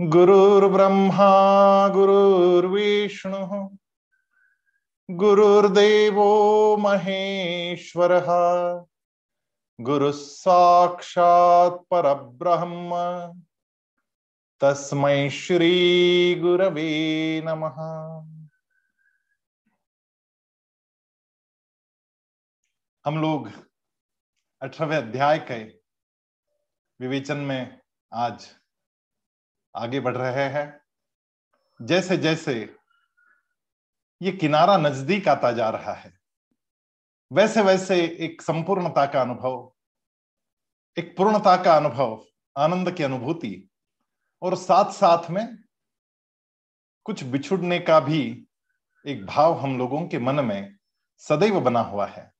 गुरुर्ब्रह्मा गुरुर्विष्णु गुरुर्देवो महेश्वरः, गुरुः साक्षात् परब्रह्म, तस्मै श्री गुरवे नमः। हम लोग अठारहवें अध्याय के विवेचन में आज आगे बढ़ रहे हैं। जैसे जैसे ये किनारा नज़दीक आता जा रहा है वैसे वैसे एक संपूर्णता का अनुभव, एक पूर्णता का अनुभव, आनंद की अनुभूति, और साथ साथ में कुछ बिछुड़ने का भी एक भाव हम लोगों के मन में सदैव बना हुआ है।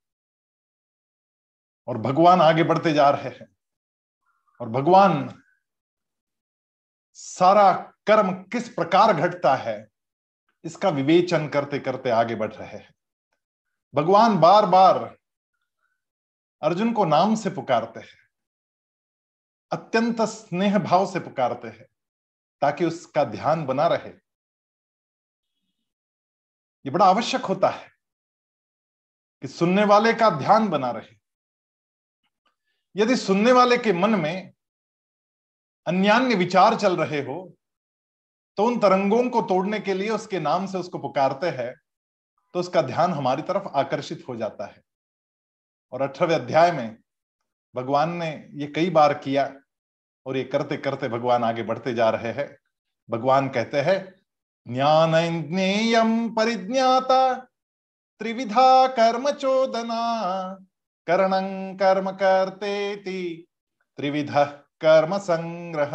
और भगवान आगे बढ़ते जा रहे हैं, और भगवान सारा कर्म किस प्रकार घटता है, इसका विवेचन करते करते आगे बढ़ रहे हैं। भगवान बार बार अर्जुन को नाम से पुकारते हैं, अत्यंत स्नेह भाव से पुकारते हैं, ताकि उसका ध्यान बना रहे। ये बड़ा आवश्यक होता है कि सुनने वाले का ध्यान बना रहे। यदि सुनने वाले के मन में अन्यान्य विचार चल रहे हो तो उन तरंगों को तोड़ने के लिए उसके नाम से उसको पुकारते हैं तो उसका ध्यान हमारी तरफ़ आकर्षित हो जाता है। और अठारहवें अध्याय में भगवान ने ये कई बार किया और ये करते करते भगवान आगे बढ़ते जा रहे हैं। भगवान कहते हैं ज्ञान ज्ञेयम परिज्ञाता, त्रिविधा कर्म चोदना कर्ण कर्म करते त्रिविध कर्म संग्रह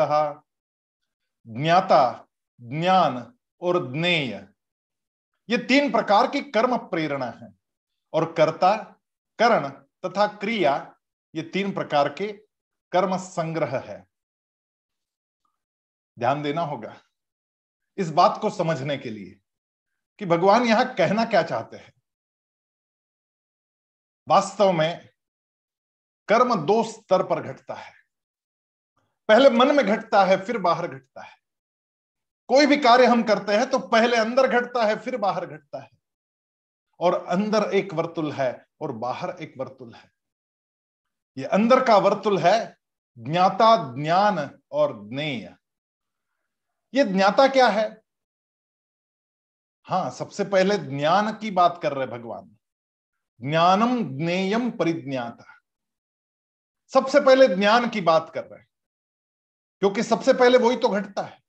ज्ञाता, ज्ञान और ज्ञेय। ये तीन प्रकार की कर्म प्रेरणा है। और कर्ता, करण तथा क्रिया, ये तीन प्रकार के कर्म संग्रह है। ध्यान देना होगा इस बात को समझने के लिए कि भगवान यहाँ कहना क्या चाहते हैं। वास्तव में कर्म दो स्तर पर घटता है। पहले मन में घटता है, फिर बाहर घटता है। कोई भी कार्य हम करते हैं तो पहले अंदर घटता है, फिर बाहर घटता है। और अंदर एक वर्तुल है और बाहर एक वर्तुल है। ये अंदर का वर्तुल है ज्ञाता, ज्ञान और ज्ञेय। ये ज्ञाता क्या है? हाँ सबसे पहले ज्ञान की बात कर रहे भगवान। ज्ञानम ज्ञेयम परिज्ञाता। सबसे पहले ज्ञान की बात कर रहे हैं। क्योंकि सबसे पहले वही तो घटता है।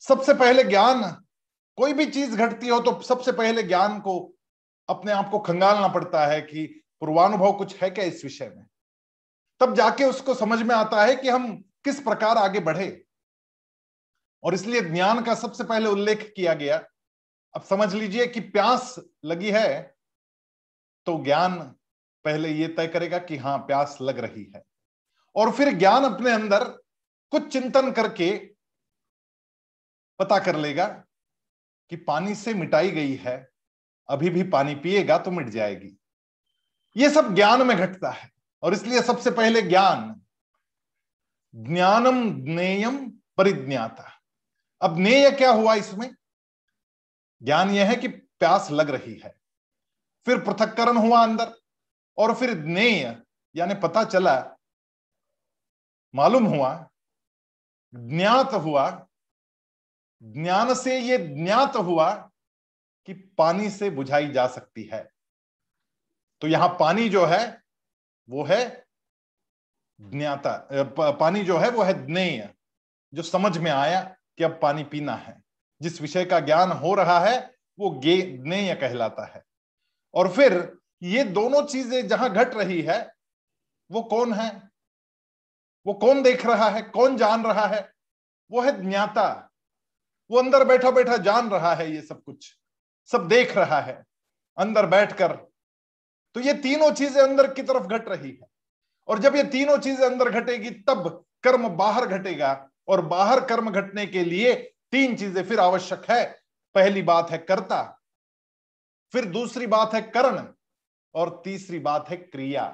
सबसे पहले ज्ञान, कोई भी चीज़ घटती हो तो सबसे पहले ज्ञान को अपने आप को खंगालना पड़ता है कि पूर्वानुभव कुछ है क्या इस विषय में? तब जाके उसको समझ में आता है कि हम किस प्रकार आगे बढ़े। और इसलिए ज्ञान का सबसे पहले उल्लेख किया गया। अब समझ लीजिए कि प्यास लगी है तो ज्ञान पहले ये तय करेगा कि हाँ प्यास लग रही है। और फिर ज्ञान अपने अंदर कुछ चिंतन करके पता कर लेगा कि पानी से मिटाई गई है, अभी भी पानी पिएगा तो मिट जाएगी। ये सब ज्ञान में घटता है, और इसलिए सबसे पहले ज्ञान। ज्ञानम ज्ञेयम परिज्ञाता। अब ज्ञेय क्या हुआ इसमें? ज्ञान यह है कि प्यास लग रही है, फिर पृथककरण हुआ अंदर, और फिर ज्ञेय, यानी पता चला, मालूम हुआ ज्ञात हुआ, ज्ञान से ये ज्ञात हुआ कि पानी से बुझाई जा सकती है। तो यहाँ पानी जो है, वो है ज्ञाता पानी जो है, वो है ज्ञेय, जो समझ में आया कि अब पानी पीना है। जिस विषय का ज्ञान हो रहा है, वो ज्ञेय कहलाता है। और फिर ये दोनों चीज़ें जहाँ घट रही है, वो कौन है? वो कौन देख रहा है, कौन जान रहा है? वो है ज्ञाता। वो अंदर बैठा बैठा जान रहा है ये सब कुछ। सब देख रहा है, अंदर बैठकर। तो ये तीनों चीज़ें अंदर की तरफ़ घट रही है। और जब ये तीनों चीज़ें अंदर घटेगी, तब कर्म बाहर घटेगा। और बाहर कर्म घटने के लिए तीन चीज़ें फिर आवश्यक है। पहली बात है कर्ता, फिर दूसरी बात है कर्ण, और तीसरी बात है क्रिया।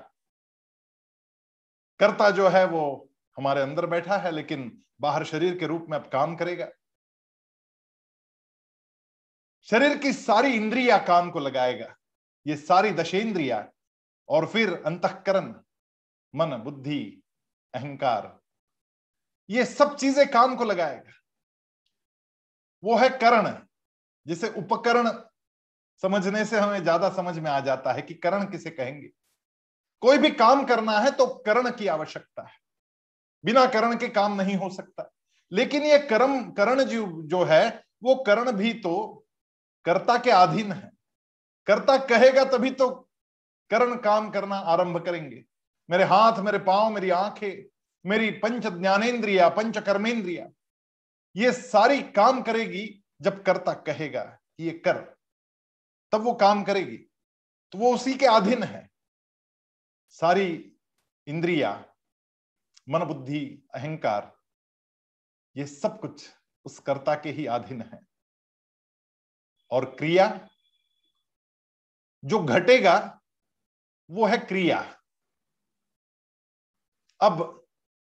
कर्ता जो है वो हमारे अंदर बैठा है, लेकिन बाहर शरीर के रूप में अब काम करेगा। शरीर की सारी इंद्रिया काम को लगाएगा। ये सारी दशेंद्रिया और फिर अंतकरण, मन, बुद्धि, अहंकार, ये सब चीज़ें काम को लगाएगा। वो है करण, जिसे उपकरण समझने से हमें ज़्यादा समझ में आ जाता है कि करण किसे कहेंगे। कोई भी काम करना है तो करण की आवश्यकता है। बिना करण के काम नहीं हो सकता। लेकिन ये कर्म, करण जो जो है, वो करण भी तो कर्ता के अधीन है। कर्ता कहेगा तभी तो करण काम करना आरंभ करेंगे। मेरे हाथ, मेरे पाँव, मेरी आँखें, मेरी पंच ज्ञानेन्द्रिया पंच कर्मेंद्रिया, ये सारी काम करेगी जब कर्ता कहेगा कि ये कर, तब वो काम करेगी। तो वो उसी के अधीन है। सारी इंद्रिया मन बुद्धि अहंकार, ये सब कुछ उस कर्ता के ही अधीन है। और क्रिया, जो घटेगा, वो है क्रिया। अब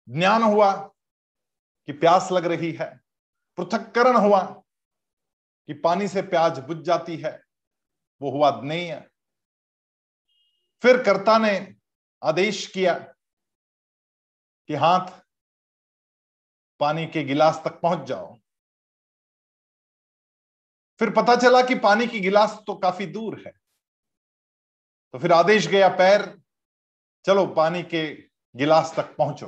ज्ञान हुआ कि प्यास लग रही है, पृथककरण हुआ कि पानी से प्याज बुझ जाती है, वो हुआ ज्ञेय। फिर कर्ता ने आदेश किया कि हाथ पानी के गिलास तक पहुँच जाओ। फिर पता चला कि पानी की गिलास तो काफ़ी दूर है। तो फिर आदेश गया पैर, चलो पानी के गिलास तक पहुंचो।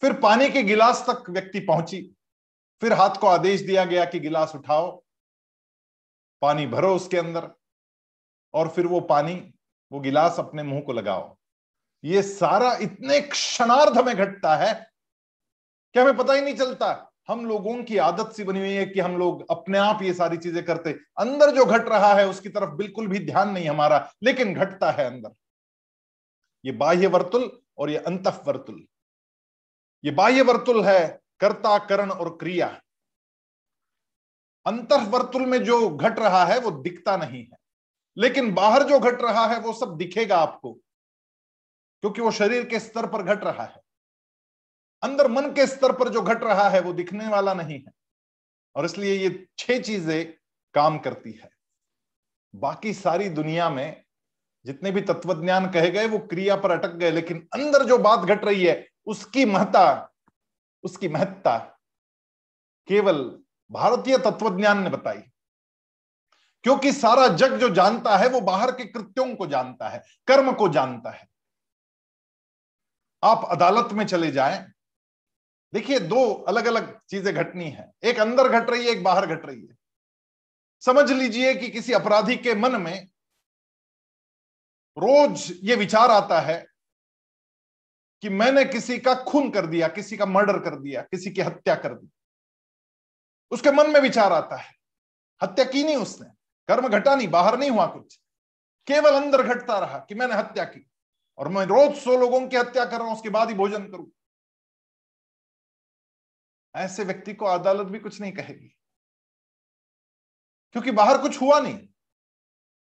फिर पानी के गिलास तक व्यक्ति पहुँची। फिर हाथ को आदेश दिया गया कि गिलास उठाओ, पानी भरो उसके अंदर, और फिर वो पानी, वो गिलास अपने मुँह को लगाओ। ये सारा इतने क्षणार्ध में घटता है कि हमें पता ही नहीं चलता। हम लोगों की आदत सी बनी हुई है कि हम लोग अपने आप ये सारी चीज़ें करते। अंदर जो घट रहा है, उसकी तरफ़ बिल्कुल भी ध्यान नहीं हमारा, लेकिन घटता है अंदर। ये बाह्य वर्तुल और ये अंत वर्तुल। ये बाह्य वर्तुल है कर्ता करण और क्रिया। अंत वर्तुल में जो घट रहा है, वो दिखता नहीं है। लेकिन बाहर जो घट रहा है, वो सब दिखेगा आपको। क्योंकि वो शरीर के स्तर पर घट रहा है। अंदर मन के स्तर पर जो घट रहा है, वो दिखने वाला नहीं है। और इसलिए ये छह चीज़ें काम करती है। बाकी सारी दुनिया में जितने भी तत्वज्ञान कहे गए, वो क्रिया पर अटक गए, लेकिन अंदर जो बात घट रही है, उसकी महत्ता उसकी महत्ता केवल भारतीय तत्वज्ञान ने बताई। क्योंकि सारा जग जो जानता है, वो बाहर के कृत्यों को जानता है, कर्म को जानता है। आप अदालत में चले जाएँ। देखिए, दो अलग अलग चीज़ें घटनी है। एक अंदर घट रही है, एक बाहर घट रही है। समझ लीजिए कि किसी अपराधी के मन में रोज ये विचार आता है कि मैंने किसी का खून कर दिया, किसी का मर्डर कर दिया, किसी की हत्या कर दी। उसके मन में विचार आता है। हत्या की नहीं उसने। कर्म घटा नहीं, बाहर नहीं हुआ कुछ। केवल अंदर घटता रहा कि मैंने हत्या की। और मैं रोज सौ लोगों की हत्या कर रहा हूँ, उसके बाद ही भोजन करूँ। ऐसे व्यक्ति को अदालत भी कुछ नहीं कहेगी। क्योंकि बाहर कुछ हुआ नहीं।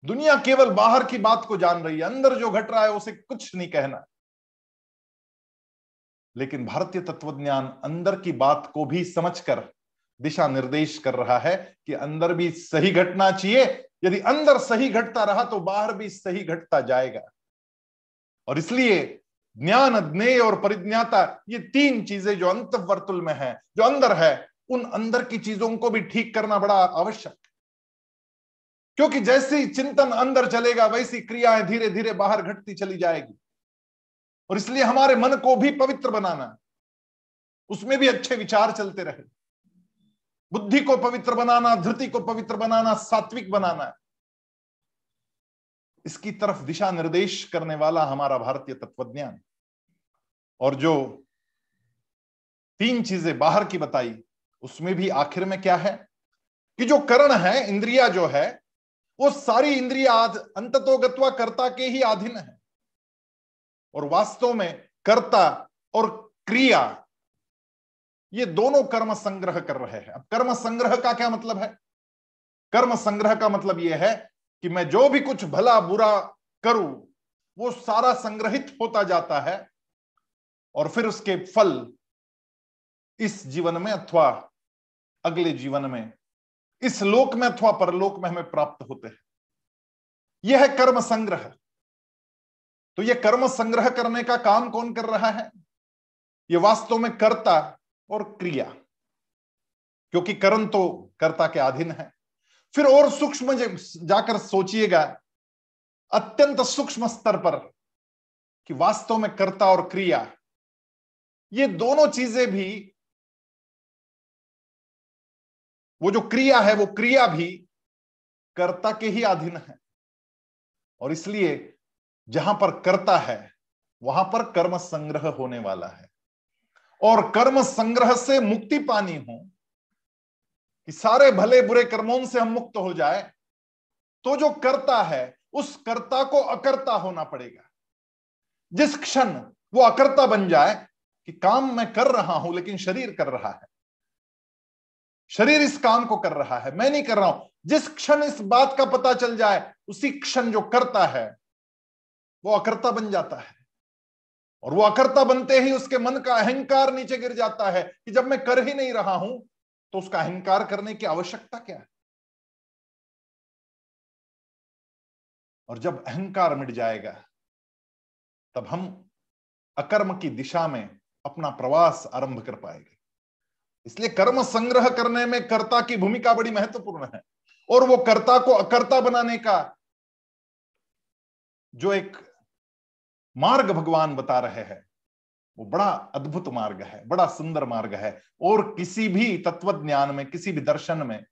दुनिया केवल बाहर की बात को जान रही है। अंदर जो घट रहा है, उसे कुछ नहीं कहना लेकिन भारतीय तत्वज्ञान अंदर की बात को भी समझकर दिशा निर्देश कर रहा है कि अंदर भी सही घटना चाहिए। यदि अंदर सही घटता रहा तो बाहर भी सही घटता जाएगा। और इसलिए ज्ञान, ज्ञेय और परिज्ञाता, ये तीन चीज़ें जो अंत वर्तुल में है, जो अंदर है, उन अंदर की चीज़ों को भी ठीक करना बड़ा आवश्यक। क्योंकि जैसे चिंतन अंदर चलेगा, वैसी क्रियाएँ धीरे धीरे बाहर घटती चली जाएगी। और इसलिए हमारे मन को भी पवित्र बनाना, उसमें भी अच्छे विचार चलते रहे। बुद्धि को पवित्र बनाना, धृति को पवित्र बनाना, सात्विक बनाना। इसकी तरफ़ दिशा निर्देश करने वाला हमारा भारतीय तत्वज्ञान। और जो तीन चीज़ें बाहर की बताई, उसमें भी आखिर में क्या है? कि जो करण है, इंद्रिया जो है, वो सारी इंद्रिया अंततोगत्वा कर्ता के ही अधीन है। और वास्तव में कर्ता और क्रिया, ये दोनों कर्म संग्रह कर रहे हैं। अब कर्म संग्रह का क्या मतलब है? कर्म संग्रह का मतलब यह है कि मैं जो भी कुछ भला बुरा करूँ, वो सारा संग्रहित होता जाता है और फिर उसके फल इस जीवन में अथवा अगले जीवन में, इस लोक में अथवा परलोक में हमें प्राप्त होते हैं। यह है कर्म संग्रह। तो यह कर्म संग्रह करने का काम कौन कर रहा है? यह वास्तव में कर्ता और क्रिया। क्योंकि कर्म तो कर्ता के अधीन है। फिर और सूक्ष्म जाकर सोचिएगा, अत्यंत सूक्ष्म स्तर पर कि वास्तव में कर्ता और क्रिया, ये दोनों चीज़ें भी, वो जो क्रिया है, वो क्रिया भी कर्ता के ही अधीन है। और इसलिए जहाँ पर कर्ता है, वहाँ पर कर्म संग्रह होने वाला है। और कर्म संग्रह से मुक्ति पानी हो कि सारे भले बुरे कर्मों से हम मुक्त हो जाए तो जो करता है, उस कर्ता को अकर्ता होना पड़ेगा। जिस क्षण वो अकर्ता बन जाए कि काम मैं कर रहा हूँ, लेकिन शरीर कर रहा है। शरीर इस काम को कर रहा है, मैं नहीं कर रहा हूँ। जिस क्षण इस बात का पता चल जाए, उसी क्षण जो करता है, वो अकर्ता बन जाता है। और वो अकर्ता बनते ही उसके मन का अहंकार नीचे गिर जाता है कि जब मैं कर ही नहीं रहा हूँ तो उसका अहंकार करने की आवश्यकता क्या है? और जब अहंकार मिट जाएगा, तब हम अकर्म की दिशा में अपना प्रवास आरंभ कर पाएँगे। इसलिए कर्म संग्रह करने में कर्ता की भूमिका बड़ी महत्वपूर्ण है। और वो कर्ता को अकर्ता बनाने का जो एक मार्ग भगवान बता रहे हैं वो बड़ा अद्भुत मार्ग है, बड़ा सुंदर मार्ग है। और किसी भी तत्व ज्ञान में, किसी भी दर्शन में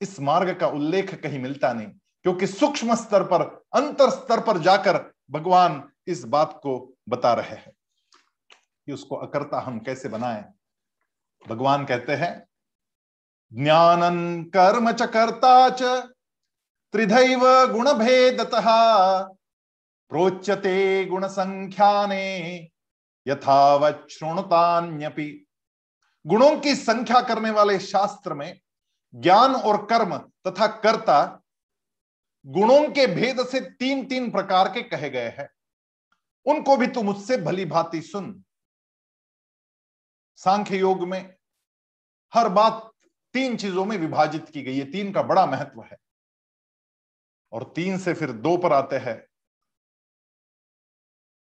इस मार्ग का उल्लेख कहीं मिलता नहीं, क्योंकि सूक्ष्म स्तर पर, अंतर स्तर पर जाकर भगवान इस बात को बता रहे हैं कि उसको अकर्ता हम कैसे बनाए। भगवान कहते हैं, ज्ञानन कर्म च कर्ता च, त्रिधैव गुण भेदतः प्रोच्यते गुण संख्याने यथावत श्रोणतान्यपि गुणों की संख्या करने वाले शास्त्र में ज्ञान और कर्म तथा कर्ता गुणों के भेद से तीन तीन प्रकार के कहे गए हैं। उनको भी तू मुझसे भली भांति सुन। सांख्य योग में हर बात तीन चीज़ों में विभाजित की गई है। तीन का बड़ा महत्व है। और तीन से फिर दो पर आते हैं।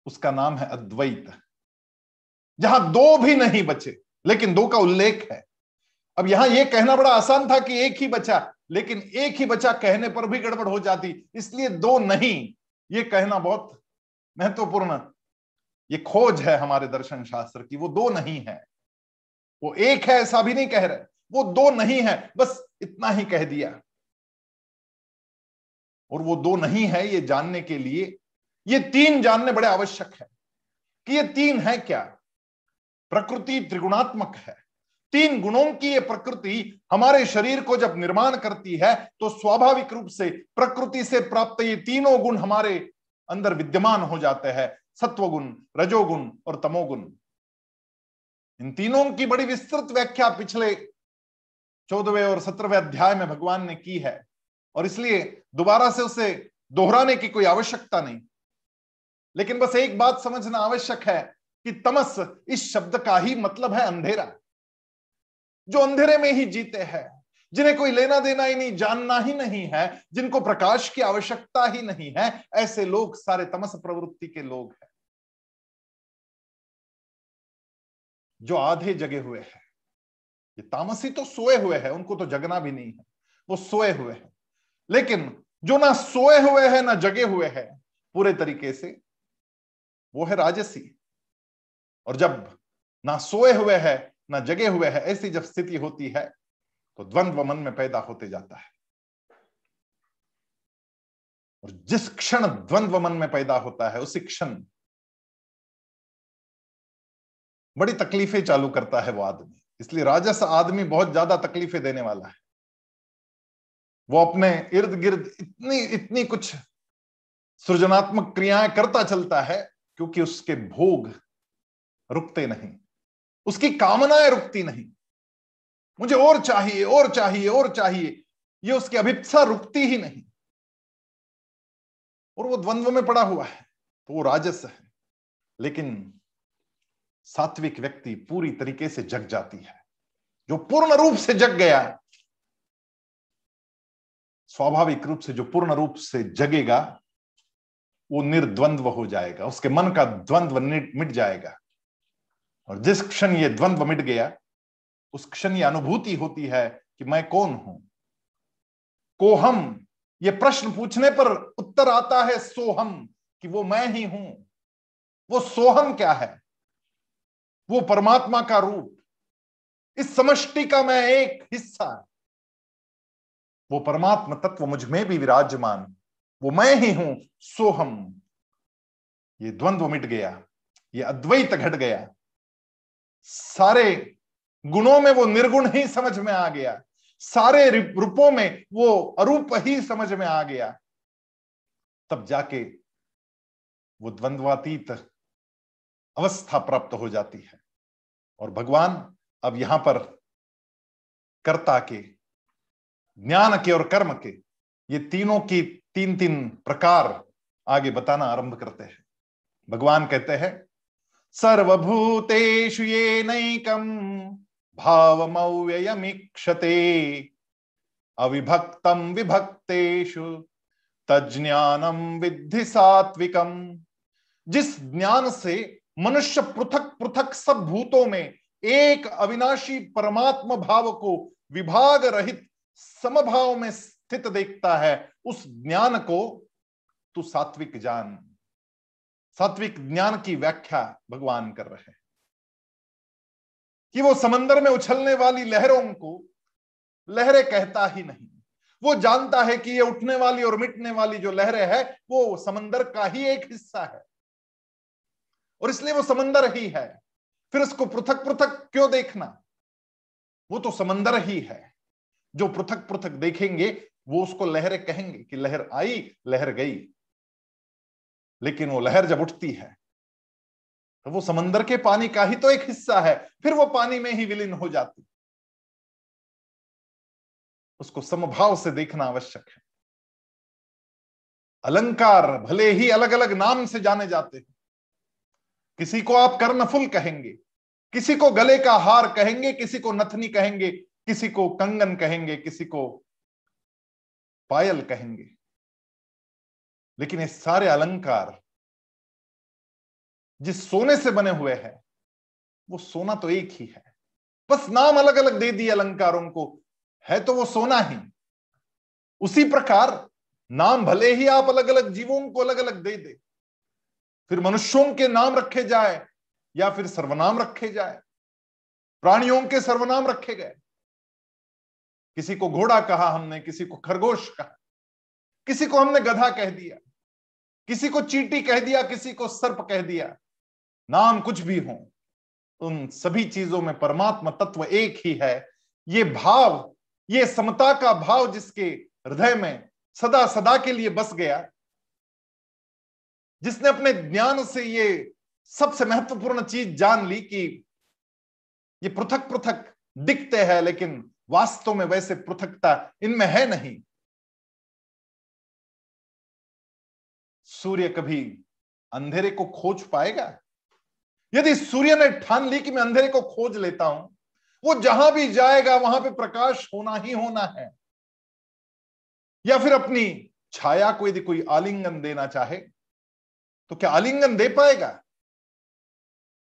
उसका नाम है अद्वैत। जहाँ दो भी नहीं बचे, लेकिन दो का उल्लेख है। अब यहाँ यह कहना बड़ा आसान था कि एक ही बचा, लेकिन एक ही बचा कहने पर भी गड़बड़ हो जाती, इसलिए दो नहीं। ये कहना बहुत महत्वपूर्ण, ये खोज है हमारे दर्शन शास्त्र की, वो दो नहीं है। वो एक है ऐसा भी नहीं कह रहे, वो दो नहीं है, बस इतना ही कह दिया। और वो दो नहीं है ये जानने के लिए, ये तीन जानने बड़े आवश्यक है। कि ये तीन है क्या? प्रकृति त्रिगुणात्मक है। तीन गुणों की ये प्रकृति हमारे शरीर को जब निर्माण करती है तो स्वाभाविक रूप से प्रकृति से प्राप्त ये तीनों गुण हमारे अंदर विद्यमान हो जाते हैं। सत्वगुण, रजोगुण और तमोगुण। इन तीनों की बड़ी विस्तृत व्याख्या पिछले चौदहवें और सत्रहवें अध्याय में भगवान ने की है, और इसलिए दोबारा से उसे दोहराने की कोई आवश्यकता नहीं। लेकिन बस एक बात समझना आवश्यक है कि तमस इस शब्द का ही मतलब है अंधेरा। जो अंधेरे में ही जीते हैं, जिन्हें कोई लेना देना ही नहीं, जानना ही नहीं है, जिनको प्रकाश की आवश्यकता ही नहीं है, ऐसे लोग, सारे तमस प्रवृत्ति के लोग हैं। जो आधे जगे हुए हैं, ये तामसी तो सोए हुए हैं, उनको तो जगना भी नहीं है, वो सोए हुए हैं। लेकिन जो ना सोए हुए हैं, ना जगे हुए हैं, पूरे तरीके से, वो है राजसी। और जब ना सोए हुए है, ना जगे हुए है, ऐसी जब स्थिति होती है तो द्वंद्व मन में पैदा होते जाता है। और जिस क्षण द्वंद्व मन में पैदा होता है, उसी क्षण बड़ी तकलीफें चालू करता है वो आदमी। इसलिए राजस आदमी बहुत ज़्यादा तकलीफें देने वाला है। वो अपने इर्द गिर्द इतनी इतनी कुछ सृजनात्मक क्रियाएँ करता चलता है, क्योंकि उसके भोग रुकते नहीं। उसकी कामनाएँ रुकती नहीं। मुझे और चाहिए और चाहिए और चाहिए। ये उसकी अभिप्सा रुकती ही नहीं। और वो द्वंद्व में पड़ा हुआ है तो वो राजस है। लेकिन सात्विक व्यक्ति पूरी तरीके से जग जाती है। जो पूर्ण रूप से जग गया, स्वाभाविक रूप से जो पूर्ण रूप से जगेगा, वो निर्द्वंद्व हो जाएगा। उसके मन का द्वंद्व मिट जाएगा। और जिस क्षण ये द्वंद्व मिट गया, उस क्षण ये अनुभूति होती है कि मैं कौन हूँ? को हम ये प्रश्न पूछने पर उत्तर आता है सोहम, कि वो मैं ही हूँ। वो सोहम क्या है? वो परमात्मा का रूप। इस समष्टि का मैं एक हिस्सा। वो परमात्मा तत्व मुझमें भी विराजमान। वो मैं ही हूँ, सोहम। ये द्वंद्व मिट गया। ये अद्वैत घट गया। सारे गुणों में वो निर्गुण ही समझ में आ गया। सारे रूपों में वो अरूप ही समझ में आ गया। तब जाके वो द्वंद्वातीत अवस्था प्राप्त हो जाती है। और भगवान अब यहाँ पर कर्ता के, ज्ञान के और कर्म के, ये तीनों की तीन तीन प्रकार आगे बताना आरंभ करते हैं। भगवान कहते हैं सर्वभूतेषु ये नैकम भावमव्ययमीक्षते। अविभक्तम विभक्तेषु तज्ञानम विद्धि सात्विकम। जिस ज्ञान से मनुष्य पृथक पृथक सब भूतों में एक अविनाशी परमात्म भाव को विभाग रहित समभाव में स्थित देखता है, उस ज्ञान को तू सात्विक जान। सात्विक ज्ञान की व्याख्या भगवान कर रहे हैं। कि वो समंदर में उछलने वाली लहरों को लहरें कहता ही नहीं। वो जानता है कि ये उठने वाली और मिटने वाली जो लहरें है, वो समंदर का ही एक हिस्सा है। और इसलिए वो समंदर ही है। फिर उसको पृथक पृथक क्यों देखना? वो तो समंदर ही है। जो पृथक पृथक देखेंगे, वो उसको लहरें कहेंगे कि लहर आई, लहर गई। लेकिन वो लहर जब उठती है तो वो समंदर के पानी का ही तो एक हिस्सा है, फिर वो पानी में ही विलीन हो जाती। उसको समभाव से देखना आवश्यक है। अलंकार भले ही अलग अलग नाम से जाने जाते हैं। किसी को आप कर्णफुल कहेंगे, किसी को गले का हार कहेंगे, किसी को नथनी कहेंगे, किसी को कंगन कहेंगे, किसी को पायल कहेंगे। लेकिन ये सारे अलंकार जिस सोने से बने हुए हैं, वो सोना तो एक ही है। बस नाम अलग अलग दे दिए अलंकारों को। है तो वो सोना ही। उसी प्रकार नाम भले ही आप अलग अलग जीवों को अलग अलग दे दे, फिर मनुष्यों के नाम रखे जाए या फिर सर्वनाम रखे जाए, प्राणियों के सर्वनाम रखे गए। किसी को घोड़ा कहा हमने, किसी को खरगोश कहा। किसी को हमने गधा कह दिया, किसी को चीटी कह दिया, किसी को सर्प कह दिया, नाम कुछ भी हो, उन सभी चीज़ों में परमात्मा तत्व एक ही है। ये भाव, ये समता का भाव जिसके हृदय में सदा सदा के लिए बस गया, जिसने अपने ज्ञान से ये सबसे महत्वपूर्ण चीज़ जान ली कि ये पृथक पृथक दिखते हैं, लेकिन वास्तव में वैसे पृथकता इनमें है नहीं। सूर्य कभी अंधेरे को खोज पाएगा? यदि सूर्य ने ठान ली कि मैं अंधेरे को खोज लेता हूँ, वो जहाँ भी जाएगा, वहाँ पे प्रकाश होना ही होना है। या फिर अपनी छाया को यदि कोई आलिंगन देना चाहे तो क्या आलिंगन दे पाएगा?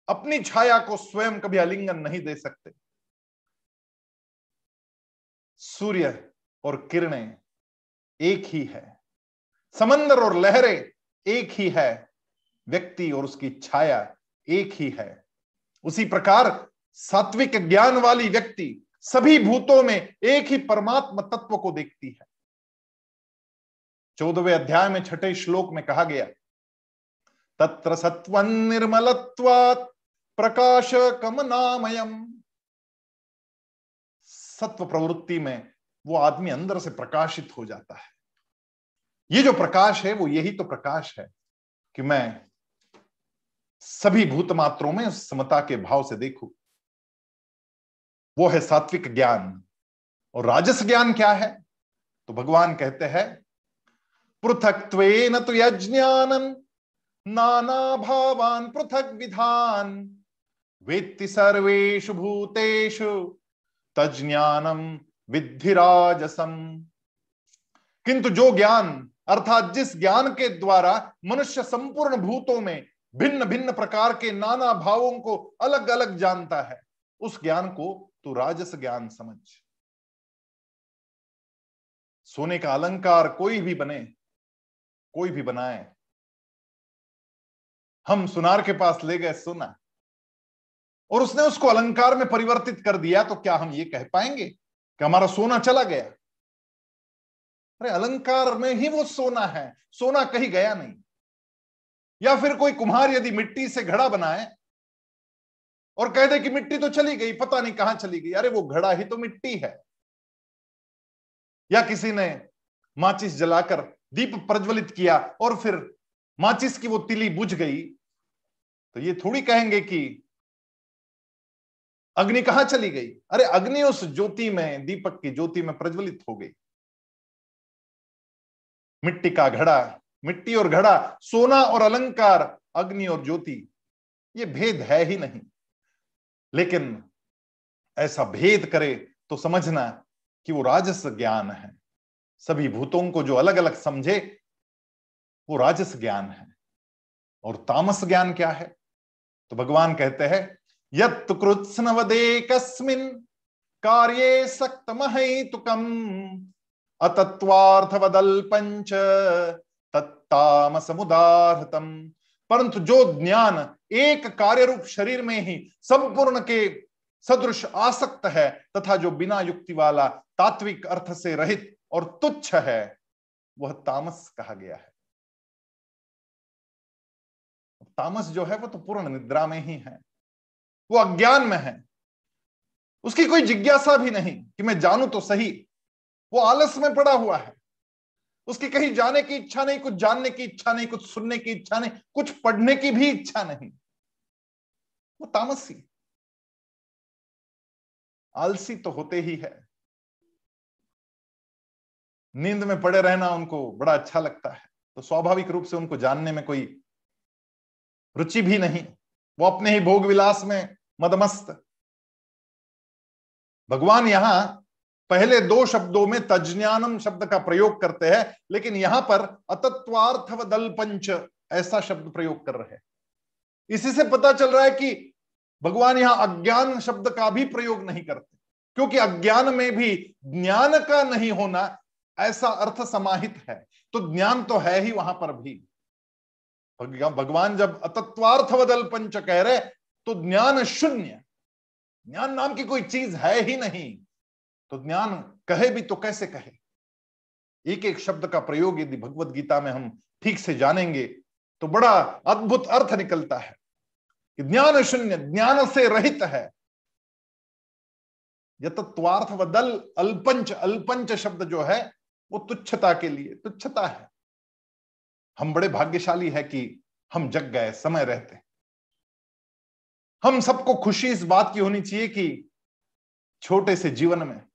अपनी छाया को स्वयं कभी आलिंगन नहीं दे सकते। सूर्य और किरणें एक ही है। समंदर और लहरें एक ही है, व्यक्ति और उसकी छाया एक ही है। उसी प्रकार सात्विक ज्ञान वाली व्यक्ति सभी भूतों में एक ही परमात्म तत्व को देखती है। चौदहवें अध्याय में छठे श्लोक में कहा गया, तत्र सत्व निर्मलत्वात् प्रकाश कमनामयम। सत्व प्रवृत्ति में वो आदमी अंदर से प्रकाशित हो जाता है। ये जो प्रकाश है, वो यही तो प्रकाश है कि मैं सभी भूत मात्रों में समता के भाव से देखूँ। वो है सात्विक ज्ञान। और राजस ज्ञान क्या है? तो भगवान कहते हैं, पृथक तो यज्ञानन, नाना भावान पृथक विधान। वेत्ति सर्वेशु भूतेषु तज्ञानम विधिराजसम किंतु जो ज्ञान अर्थात जिस ज्ञान के द्वारा मनुष्य संपूर्ण भूतों में भिन्न भिन्न प्रकार के नाना भावों को अलग अलग जानता है, उस ज्ञान को तू राजस ज्ञान समझ। सोने का अलंकार कोई भी बने, कोई भी बनाए। हम सुनार के पास ले गए सोना, और उसने उसको अलंकार में परिवर्तित कर दिया तो क्या हम ये कह पाएँगे कि हमारा सोना चला गया? अरे अलंकार में ही वो सोना है, सोना कहीं गया नहीं। या फिर कोई कुम्हार यदि मिट्टी से घड़ा बनाए और कह दे कि मिट्टी तो चली गई, पता नहीं कहाँ चली गई। अरे वो घड़ा ही तो मिट्टी है। या किसी ने माचिस जलाकर दीप प्रज्वलित किया और फिर माचिस की वो तिली बुझ गई तो ये थोड़ी कहेंगे कि अग्नि कहाँ चली गई? अरे अग्नि उस ज्योति में, दीपक की ज्योति में प्रज्वलित हो गई। मिट्टी का घड़ा, मिट्टी और घड़ा, सोना और अलंकार, अग्नि और ज्योति, ये भेद है ही नहीं। लेकिन ऐसा भेद करे तो समझना कि वो राजस ज्ञान है। सभी भूतों को जो अलग अलग समझे, वो राजस ज्ञान है। और तामस ज्ञान क्या है? तो भगवान कहते हैं यत् कृत्स्नवदे कस्मिन, कार्ये सक्तमहैतुकम। पंच तत्तामसमुदाहतम। परंतु जो ज्ञान एक कार्य रूप शरीर में ही संपूर्ण के सदृश आसक्त है, तथा जो बिना युक्ति वाला तात्विक अर्थ से रहित और तुच्छ है, वह तामस कहा गया है। तामस जो है, वो तो पूर्ण निद्रा में ही है। वो अज्ञान में है। उसकी कोई जिज्ञासा भी नहीं कि मैं जानू तो सही वो आलस में पड़ा हुआ है। उसकी कहीं जाने की इच्छा नहीं, कुछ जानने की इच्छा नहीं, कुछ सुनने की इच्छा नहीं, कुछ पढ़ने की भी इच्छा नहीं। वो तामसी। आलसी तो होते ही है। नींद में पड़े रहना उनको बड़ा अच्छा लगता है। तो स्वाभाविक रूप से उनको जानने में कोई रुचि भी नहीं। वो अपने ही भोग विलास में मदमस्त। भगवान यहाँ पहले दो शब्दों में तज्ञानम शब्द का प्रयोग करते हैं, लेकिन यहाँ पर अतत्वार्थ व दल पंच ऐसा शब्द प्रयोग कर रहे हैं। इसी से पता चल रहा है कि भगवान यहाँ अज्ञान शब्द का भी प्रयोग नहीं करते, क्योंकि अज्ञान में भी ज्ञान का नहीं होना ऐसा अर्थ समाहित है। तो ज्ञान तो है ही वहाँ पर भी। भगवान जब अतत्वार्थवदल पंच कह रहे तो ज्ञान शून्य, ज्ञान नाम की कोई चीज़ है ही नहीं। तो ज्ञान कहे भी तो कैसे कहे? एक एक शब्द का प्रयोग यदि भगवत गीता में हम ठीक से जानेंगे तो बड़ा अद्भुत अर्थ निकलता है कि ज्ञान शून्य, ज्ञान से रहित है। यत्वार्थ व दल अल्पंच अल्पंच शब्द जो है, वो तुच्छता के लिए, तुच्छता है। हम बड़े भाग्यशाली है कि हम जग गए, समय रहते हम सबको खुशी इस बात की होनी चाहिए कि छोटे से जीवन में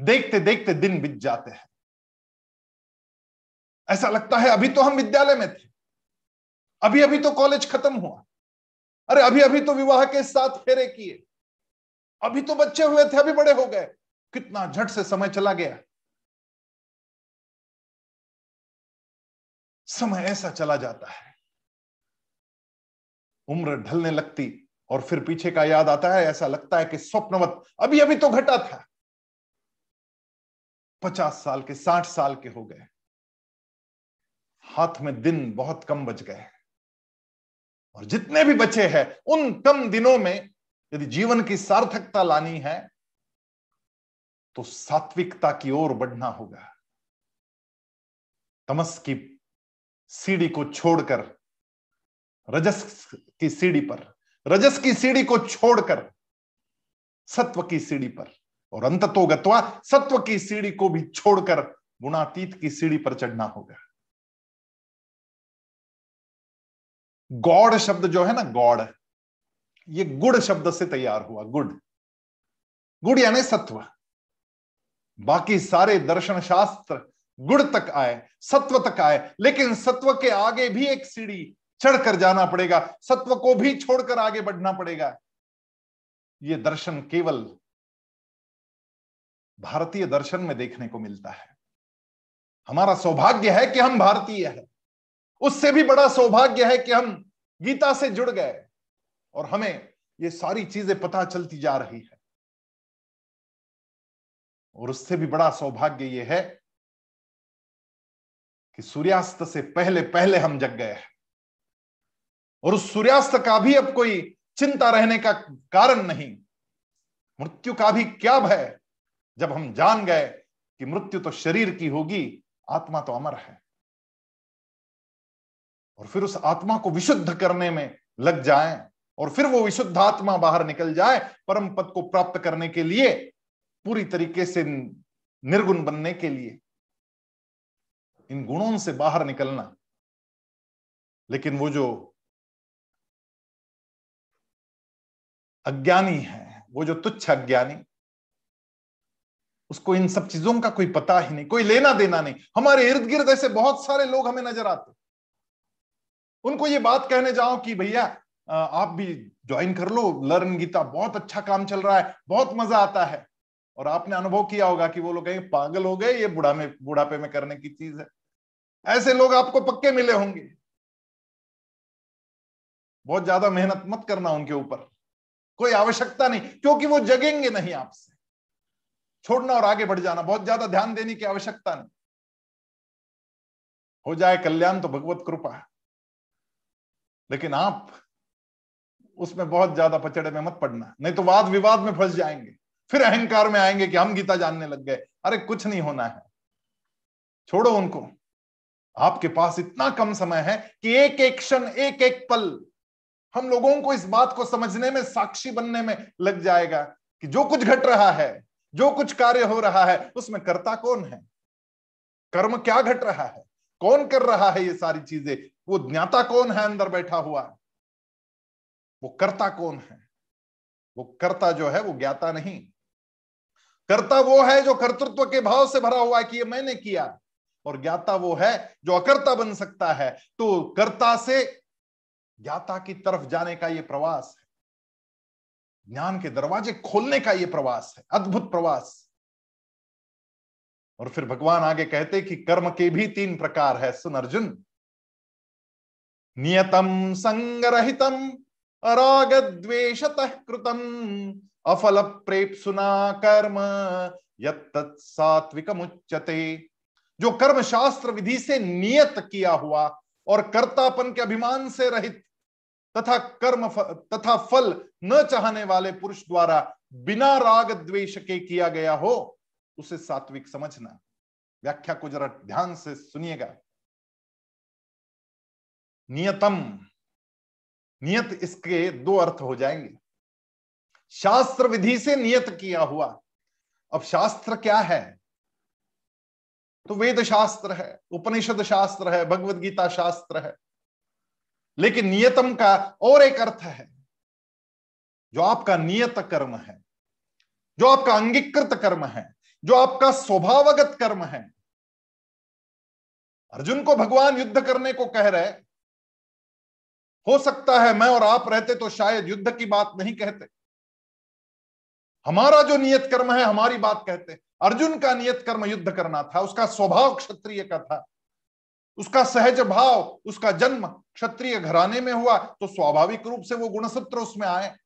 देखते देखते दिन बीत जाते हैं। ऐसा लगता है अभी तो हम विद्यालय में थे। अभी अभी तो कॉलेज खत्म हुआ। अरे अभी अभी तो विवाह के साथ फेरे किए। अभी तो बच्चे हुए थे, अभी बड़े हो गए। कितना झट से समय चला गया। समय ऐसा चला जाता है। उम्र ढलने लगती और फिर पीछे का याद आता है, ऐसा लगता है कि स्वप्नवत अभी अभी तो घटा था। पचास साल के, साठ साल के हो गए। हाथ में दिन बहुत कम बच गए। और जितने भी बचे हैं, उन कम दिनों में यदि जीवन की सार्थकता लानी है तो सात्विकता की ओर बढ़ना होगा। तमस की सीढ़ी को छोड़कर, रजस की सीढ़ी पर, रजस की सीढ़ी को छोड़कर, सत्व की सीढ़ी पर और अंत तो गत्वा सत्व की सीढ़ी को भी छोड़कर गुणातीत की सीढ़ी पर चढ़ना होगा गौड़ शब्द जो है ना, गौड़, ये गुड़ शब्द से तैयार हुआ, गुड़। गुड़ यानी सत्व। बाकी सारे दर्शन शास्त्र गुड़ तक आए, सत्व तक आए, लेकिन सत्व के आगे भी एक सीढ़ी चढ़कर जाना पड़ेगा, सत्व को भी छोड़कर आगे बढ़ना पड़ेगा। ये दर्शन केवल भारतीय दर्शन में देखने को मिलता है। हमारा सौभाग्य है कि हम भारतीय है। उससे भी बड़ा सौभाग्य है कि हम गीता से जुड़ गए और हमें ये सारी चीज़ें पता चलती जा रही है। और उससे भी बड़ा सौभाग्य ये है कि सूर्यास्त से पहले पहले हम जग गए हैं। और उस सूर्यास्त का भी अब कोई चिंता रहने का कारण नहीं। मृत्यु का भी क्या भय? जब हम जान गए कि मृत्यु तो शरीर की होगी, आत्मा तो अमर है। और फिर उस आत्मा को विशुद्ध करने में लग जाए, और फिर वो विशुद्ध आत्मा बाहर निकल जाए, परम पद को प्राप्त करने के लिए, पूरी तरीके से निर्गुण बनने के लिए। इन गुणों से बाहर निकलना। लेकिन वो जो अज्ञानी है, वो जो तुच्छ अज्ञानी उसको इन सब चीज़ों का कोई पता ही नहीं, कोई लेना देना नहीं। हमारे इर्द गिर्द ऐसे बहुत सारे लोग हमें नज़र आते उनको ये बात कहने जाओ कि भैया आप भी ज्वाइन कर लो लर्न गीता, बहुत अच्छा काम चल रहा है, बहुत मज़ा आता है। और आपने अनुभव किया होगा कि वो लोग कहीं पागल हो गए, ये बुढ़ा में, बुढ़ापे में करने की चीज़ है। ऐसे लोग आपको पक्के मिले होंगे। बहुत ज़्यादा मेहनत मत करना उनके ऊपर। कोई आवश्यकता नहीं, क्योंकि वो जगेंगे नहीं आपसे। छोड़ना और आगे बढ़ जाना, बहुत ज़्यादा ध्यान देने की आवश्यकता नहीं। हो जाए कल्याण तो भगवत कृपा है। लेकिन आप उसमें बहुत ज़्यादा पचड़े में मत पड़ना, नहीं तो वाद विवाद में फंस जाएँगे। फिर अहंकार में आएँगे कि हम गीता जानने लग गए। अरे कुछ नहीं होना है। छोड़ो उनको। आपके पास इतना कम समय है कि एक एक क्षण एक एक पल हम लोगों को इस बात को समझने में, साक्षी बनने में लग जाएगा कि जो कुछ घट रहा है जो कुछ कार्य हो रहा है, उसमें कर्ता कौन है? कर्म क्या घट रहा है? कौन कर रहा है ये सारी चीज़ें? वो ज्ञाता कौन है अंदर बैठा हुआ? वो कर्ता कौन है? वो कर्ता जो है, वो ज्ञाता नहीं। कर्ता वो है जो कर्तृत्व के भाव से भरा हुआ है कि ये मैंने किया। और ज्ञाता वो है जो अकर्ता बन सकता है। तो कर्ता से ज्ञाता की तरफ़ जाने का ये प्रवास है ज्ञान के दरवाजे खोलने का ये प्रवास है, अद्भुत प्रवास। और फिर भगवान आगे कहते कि कर्म के भी तीन प्रकार है। सुन अर्जुन। नियतम, संगरहितम अराग द्वेशत कृतम अफल प्रेपसुना कर्म यत्विक मुच्यते जो कर्म शास्त्र विधि से नियत किया हुआ और कर्तापन के अभिमान से रहित तथा कर्म तथा फल न चाहने वाले पुरुष द्वारा बिना राग द्वेष के किया गया हो, उसे सात्विक समझना। व्याख्या को जरा ध्यान से सुनिएगा। नियतम। नियत इसके दो अर्थ हो जाएँगे। शास्त्र विधि से नियत किया हुआ। अब शास्त्र क्या है? तो वेद शास्त्र है उपनिषद शास्त्र है भगवत गीता शास्त्र है। लेकिन नियतम का और एक अर्थ है, जो आपका नियत कर्म है, जो आपका अंगीकृत कर्म है, जो आपका स्वभावगत कर्म है। अर्जुन को भगवान युद्ध करने को कह रहे, हो सकता है मैं और आप रहते तो शायद युद्ध की बात नहीं कहते। हमारा जो नियत कर्म है, हमारी बात कहते। अर्जुन का नियत कर्म युद्ध करना था, उसका स्वभाव क्षत्रिय का था। उसका सहज भाव, उसका जन्म क्षत्रिय घराने में हुआ तो स्वाभाविक रूप से वो गुणसूत्र उसमें आए।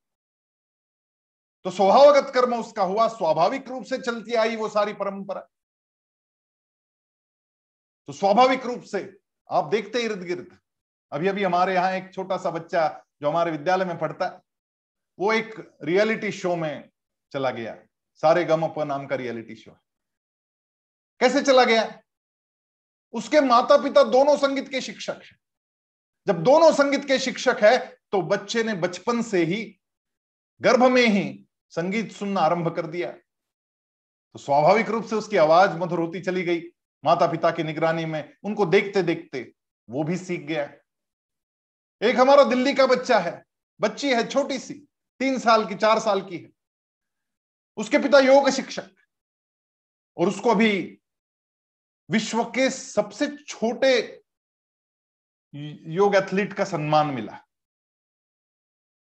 तो स्वभावगत कर्म उसका हुआ, स्वाभाविक रूप से चलती आई वो सारी परंपरा। तो स्वाभाविक रूप से आप देखते इर्द गिर्द। अभी अभी हमारे यहाँ एक छोटा सा बच्चा जो हमारे विद्यालय में पढ़ता है वो एक रियलिटी शो में चला गया। सारे गम नाम का रियलिटी शो। कैसे चला गया? उसके माता पिता दोनों संगीत के शिक्षक हैं। जब दोनों संगीत के शिक्षक है तो बच्चे ने बचपन से ही, गर्भ में ही संगीत सुनना आरंभ कर दिया। तो स्वाभाविक रूप से उसकी आवाज़ मधुर होती चली गई। माता पिता की निगरानी में उनको देखते देखते वो भी सीख गया। एक हमारा दिल्ली का बच्चा है। बच्ची है, छोटी सी। तीन साल की, चार साल की है। उसके पिता योग शिक्षक। और उसको अभी विश्व के सबसे छोटे योग एथलीट का सम्मान मिला।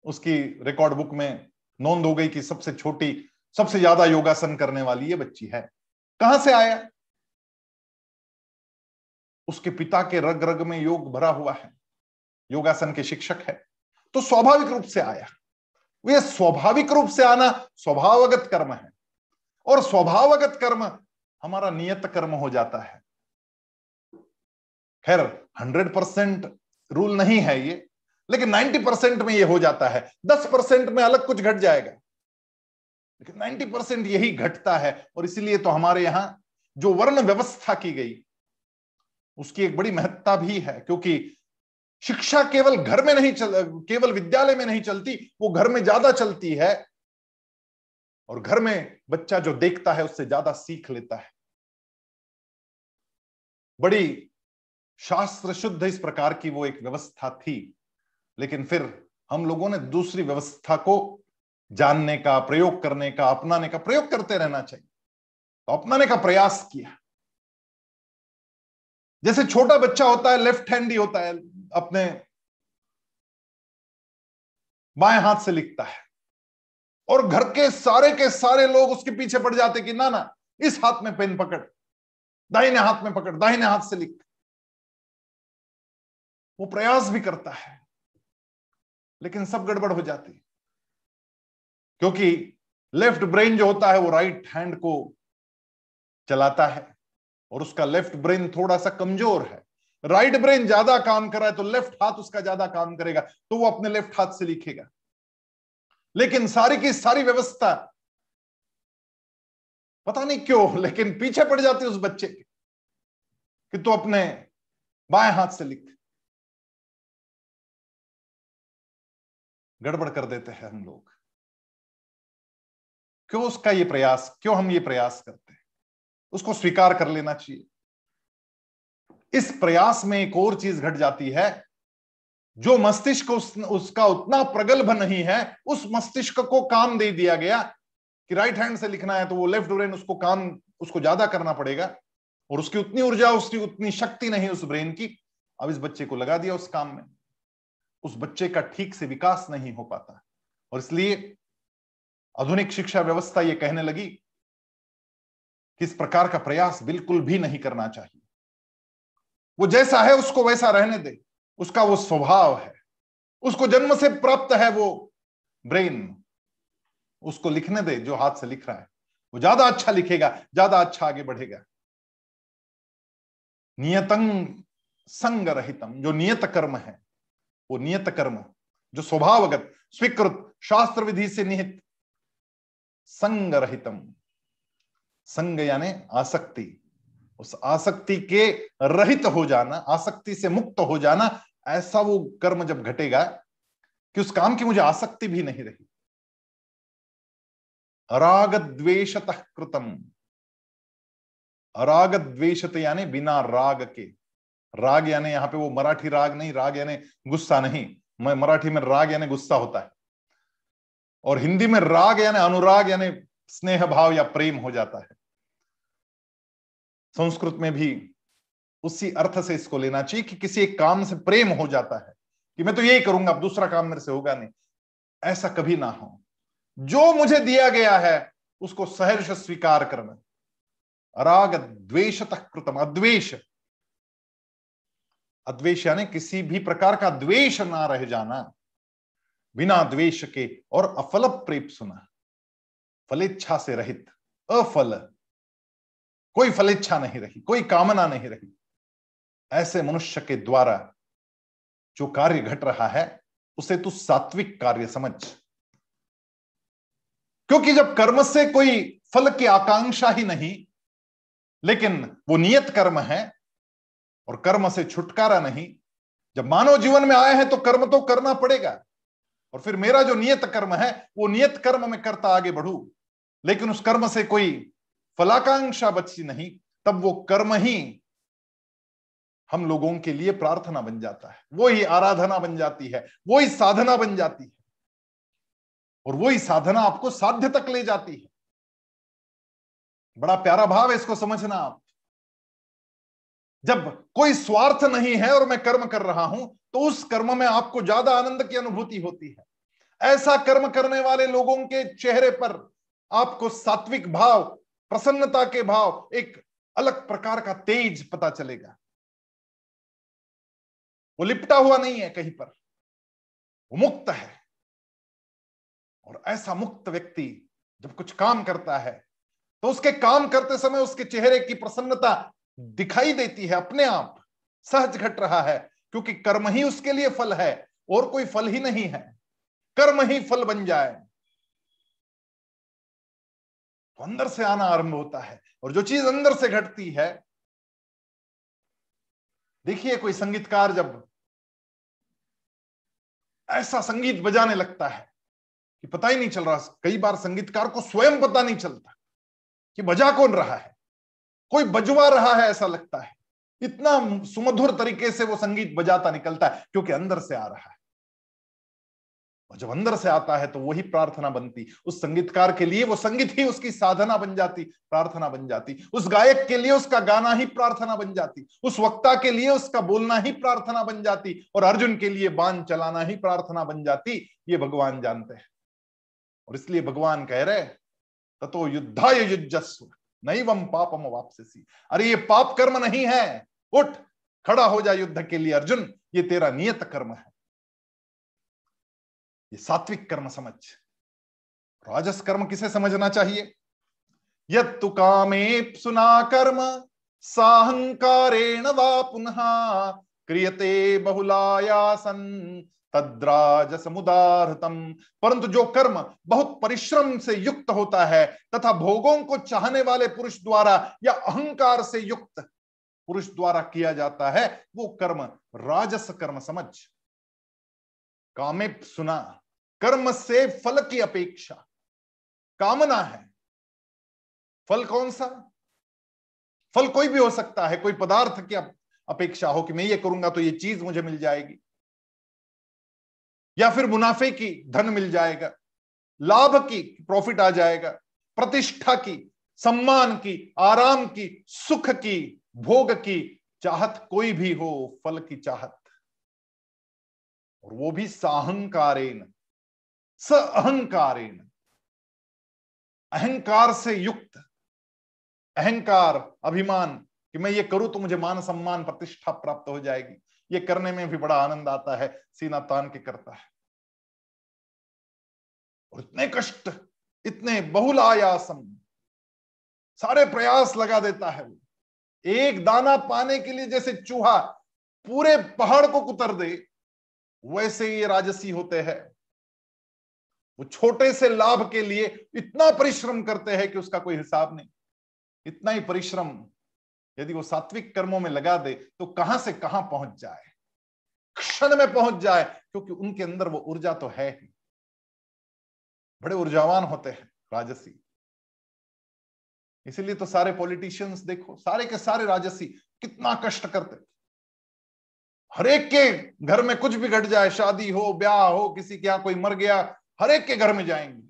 उसकी रिकॉर्ड बुक में नोंद हो गई कि सबसे छोटी, सबसे ज़्यादा योगासन करने वाली ये बच्ची है। कहाँ से आया? उसके पिता के रग रग में योग भरा हुआ है। योगासन के शिक्षक है। तो स्वाभाविक रूप से आया। ये स्वाभाविक रूप से आना स्वभावगत कर्म है। और स्वभावगत कर्म हमारा नियत कर्म हो जाता है। खैर, हंड्रेड परसेंट रूल नहीं है ये, लेकिन नाइन्टी परसेंट में ये हो जाता है। दस परसेंट में अलग कुछ घट जाएगा। लेकिन नाइन्टी परसेंट यही घटता है, और इसीलिए तो हमारे यहाँ जो वर्ण व्यवस्था की गई, उसकी एक बड़ी महत्ता भी है, क्योंकि शिक्षा केवल घर में नहीं चल, केवल विद्यालय में नहीं चलती, वो घर में ज़्यादा चलती है, और घर में बच्चा जो देखता है, उससे ज़्यादा सीख लेता है। बड़ी शास्त्र शुद्ध इस प्रकार की वो एक व्यवस्था थी। लेकिन फिर हम लोगों ने दूसरी व्यवस्था को जानने का, प्रयोग करने का, अपनाने का प्रयोग करते रहना चाहिए। तो अपनाने का प्रयास किया। जैसे छोटा बच्चा होता है लेफ़्ट हैंड ही होता है, अपने बाएँ हाथ से लिखता है। और घर के सारे के सारे लोग उसके पीछे पड़ जाते कि ना ना, इस हाथ में पेन पकड़। दाहिने हाथ में पकड़, दाहिने हाथ से लिख। वो प्रयास भी करता है, लेकिन सब गड़बड़ हो जाती क्योंकि लेफ़्ट ब्रेन जो होता है, वो राइट हैंड को चलाता है, और उसका लेफ़्ट ब्रेन थोड़ा सा कमज़ोर है। राइट ब्रेन ज़्यादा काम कर रहा है तो लेफ़्ट हाथ उसका ज़्यादा काम करेगा तो वो अपने लेफ़्ट हाथ से लिखेगा। लेकिन सारी की सारी व्यवस्था पता नहीं क्यों लेकिन पीछे पड़ जाती उस बच्चे के कि तू अपने बाएँ हाथ से लिख। गड़बड़ कर देते हैं हम लोग। क्यों उसका ये प्रयास क्यों हम ये प्रयास करते हैं? उसको स्वीकार कर लेना चाहिए। इस प्रयास में एक और चीज़ घट जाती है जो मस्तिष्क उस, उसका उतना प्रगल्भ नहीं है उस मस्तिष्क को काम दे दिया गया कि राइट हैंड से लिखना है तो वो लेफ़्ट ब्रेन उसको काम, उसको ज़्यादा करना पड़ेगा। और उसकी उतनी ऊर्जा, उसकी उतनी शक्ति नहीं उस ब्रेन की। अब इस बच्चे को लगा दिया उस काम में। उस बच्चे का ठीक से विकास नहीं हो पाता। और इसलिए आधुनिक शिक्षा व्यवस्था ये कहने लगी कि इस प्रकार का प्रयास बिल्कुल भी नहीं करना चाहिए। वो जैसा है, उसको वैसा रहने दे। उसका वो स्वभाव है। उसको जन्म से प्राप्त है वो ब्रेन उसको लिखने दे जो हाथ से लिख रहा है। वो ज़्यादा अच्छा लिखेगा, ज़्यादा अच्छा आगे बढ़ेगा। नियतंग संग रहितम, जो नियत कर्म है, वो नियत कर्म, जो स्वभावगत, स्वीकृत शास्त्र विधि से निहित, संग रहितम। संग यानी आसक्ति। उस आसक्ति के रहित हो जाना, आसक्ति से मुक्त हो जाना, ऐसा वो कर्म जब घटेगा कि उस काम की मुझे आसक्ति भी नहीं रही। अराग द्वेषत कृतम। अराग द्वेषत यानी बिना राग के राग यानी यहाँ पे वो मराठी राग नहीं, राग यानी गुस्सा नहीं। मैं मराठी में राग यानी गुस्सा होता है। और हिंदी में राग यानी अनुराग यानी स्नेह, भाव या प्रेम हो जाता है। संस्कृत में भी उसी अर्थ से इसको लेना चाहिए कि किसी एक काम से प्रेम हो जाता है कि मैं तो यही करूँगा, अब दूसरा काम मेरे से होगा नहीं। ऐसा कभी ना हो। जो मुझे दिया गया है, उसको सहर्ष स्वीकार करना। राग द्वेषत कृतम। अद्वेश अद्वेश यानी किसी भी प्रकार का द्वेष ना रह जाना। बिना द्वेष के और अफल प्रेप सुना। फलेच्छा से रहित। अफल। कोई फलेच्छा नहीं रही, कोई कामना नहीं रही। ऐसे मनुष्य के द्वारा जो कार्य घट रहा है, उसे तू सात्विक कार्य समझ। क्योंकि जब कर्म से कोई फल की आकांक्षा ही नहीं, लेकिन वो नियत कर्म है और कर्म से छुटकारा नहीं, जब मानव जीवन में आए हैं तो कर्म तो करना पड़ेगा। और फिर मेरा जो नियत कर्म है, वो नियत कर्म में करता आगे बढ़ू। लेकिन उस कर्म से कोई फलाकांक्षा बची नहीं, तब वो कर्म ही हम लोगों के लिए प्रार्थना बन जाता है। वो ही आराधना बन जाती है, वो ही साधना बन जाती है। और वही साधना आपको साध्य तक ले जाती है। बड़ा प्यारा भाव है इसको समझना आप। जब कोई स्वार्थ नहीं है और मैं कर्म कर रहा हूँ तो उस कर्म में आपको ज़्यादा आनंद की अनुभूति होती है। ऐसा कर्म करने वाले लोगों के चेहरे पर आपको सात्विक भाव, प्रसन्नता के भाव, एक अलग प्रकार का तेज पता चलेगा। वो लिपटा हुआ नहीं है कहीं पर। वो मुक्त है। और ऐसा मुक्त व्यक्ति जब कुछ काम करता है तो उसके काम करते समय उसके चेहरे की प्रसन्नता दिखाई देती है अपने आप। सहज घट रहा है, क्योंकि कर्म ही उसके लिए फल है और कोई फल ही नहीं है। कर्म ही फल बन जाए। तो अंदर से आना आरंभ होता है और जो चीज़ अंदर से घटती है, देखिए कोई संगीतकार जब ऐसा संगीत बजाने लगता है कि पता ही नहीं चल रहा, कई बार संगीतकार को स्वयं पता नहीं चलता कि बजा कौन रहा है। कोई बजवा रहा है ऐसा लगता है। इतना सुमधुर तरीके से वो संगीत बजाता निकलता है, क्योंकि अंदर से आ रहा है। और जब अंदर से आता है तो वही प्रार्थना बनती। उस संगीतकार के लिए वो संगीत ही उसकी साधना बन जाती, प्रार्थना बन जाती। उस गायक के लिए उसका गाना ही प्रार्थना बन जाती। उस वक्ता के लिए उसका बोलना ही प्रार्थना बन जाती। और अर्जुन के लिए बाण चलाना ही प्रार्थना बन जाती। ये भगवान जानते हैं। और इसलिए भगवान कह रहे ततो युद्धाय युजस्व नहीं वम पापम वापसी अरे ये पाप कर्म नहीं है, उठ, खड़ा हो जा युद्ध के लिए अर्जुन, ये तेरा नियत कर्म है। ये सात्विक कर्म समझ। राजस कर्म किसे समझना चाहिए? तु कामे सुना कर्म, साहंकारेण वा पुनः, क्रियते बहुलायासन तद्राज समुदारतम परंतु जो कर्म बहुत परिश्रम से युक्त होता है तथा भोगों को चाहने वाले पुरुष द्वारा या अहंकार से युक्त पुरुष द्वारा किया जाता है, वो कर्म राजस कर्म समझ। कामे सुना, कर्म से फल की अपेक्षा। कामना है। फल कौन सा? फल कोई भी हो सकता है, कोई पदार्थ की अपेक्षा हो कि मैं ये करूँगा तो ये चीज़ मुझे मिल जाएगी। या फिर मुनाफे की धन मिल जाएगा, लाभ की प्रॉफिट आ जाएगा, प्रतिष्ठा की, सम्मान की, आराम की, सुख की, भोग की चाहत कोई भी हो, फल की चाहत। और वो भी साहंकारेन स अहंकारेन अहंकार से युक्त, अहंकार, अभिमान कि मैं ये करूँ तो मुझे मान सम्मान प्रतिष्ठा प्राप्त हो जाएगी। ये करने में भी बड़ा आनंद आता है, सीना तान के करता है। और इतने कष्ट, इतने बहुल आयासम, सारे प्रयास लगा देता है वो। एक दाना पाने के लिए जैसे चूहा पूरे पहाड़ को कुतर दे, वैसे ये राजसी होते हैं। वो छोटे से लाभ के लिए इतना परिश्रम करते हैं कि उसका कोई हिसाब नहीं। इतना ही परिश्रम यदि वो सात्विक कर्मों में लगा दे तो कहाँ से कहाँ पहुँच जाए? क्षण में पहुँच जाए, क्योंकि उनके अंदर वो ऊर्जा तो है ही। बड़े ऊर्जावान होते हैं राजसी। इसीलिए तो सारे पॉलिटिशियंस देखो, सारे के सारे राजसी कितना कष्ट करते। हर एक के घर में कुछ भी घट जाए, शादी हो, ब्याह हो, किसी के यहाँ कोई मर गया, हर एक के घर में जाएँगे।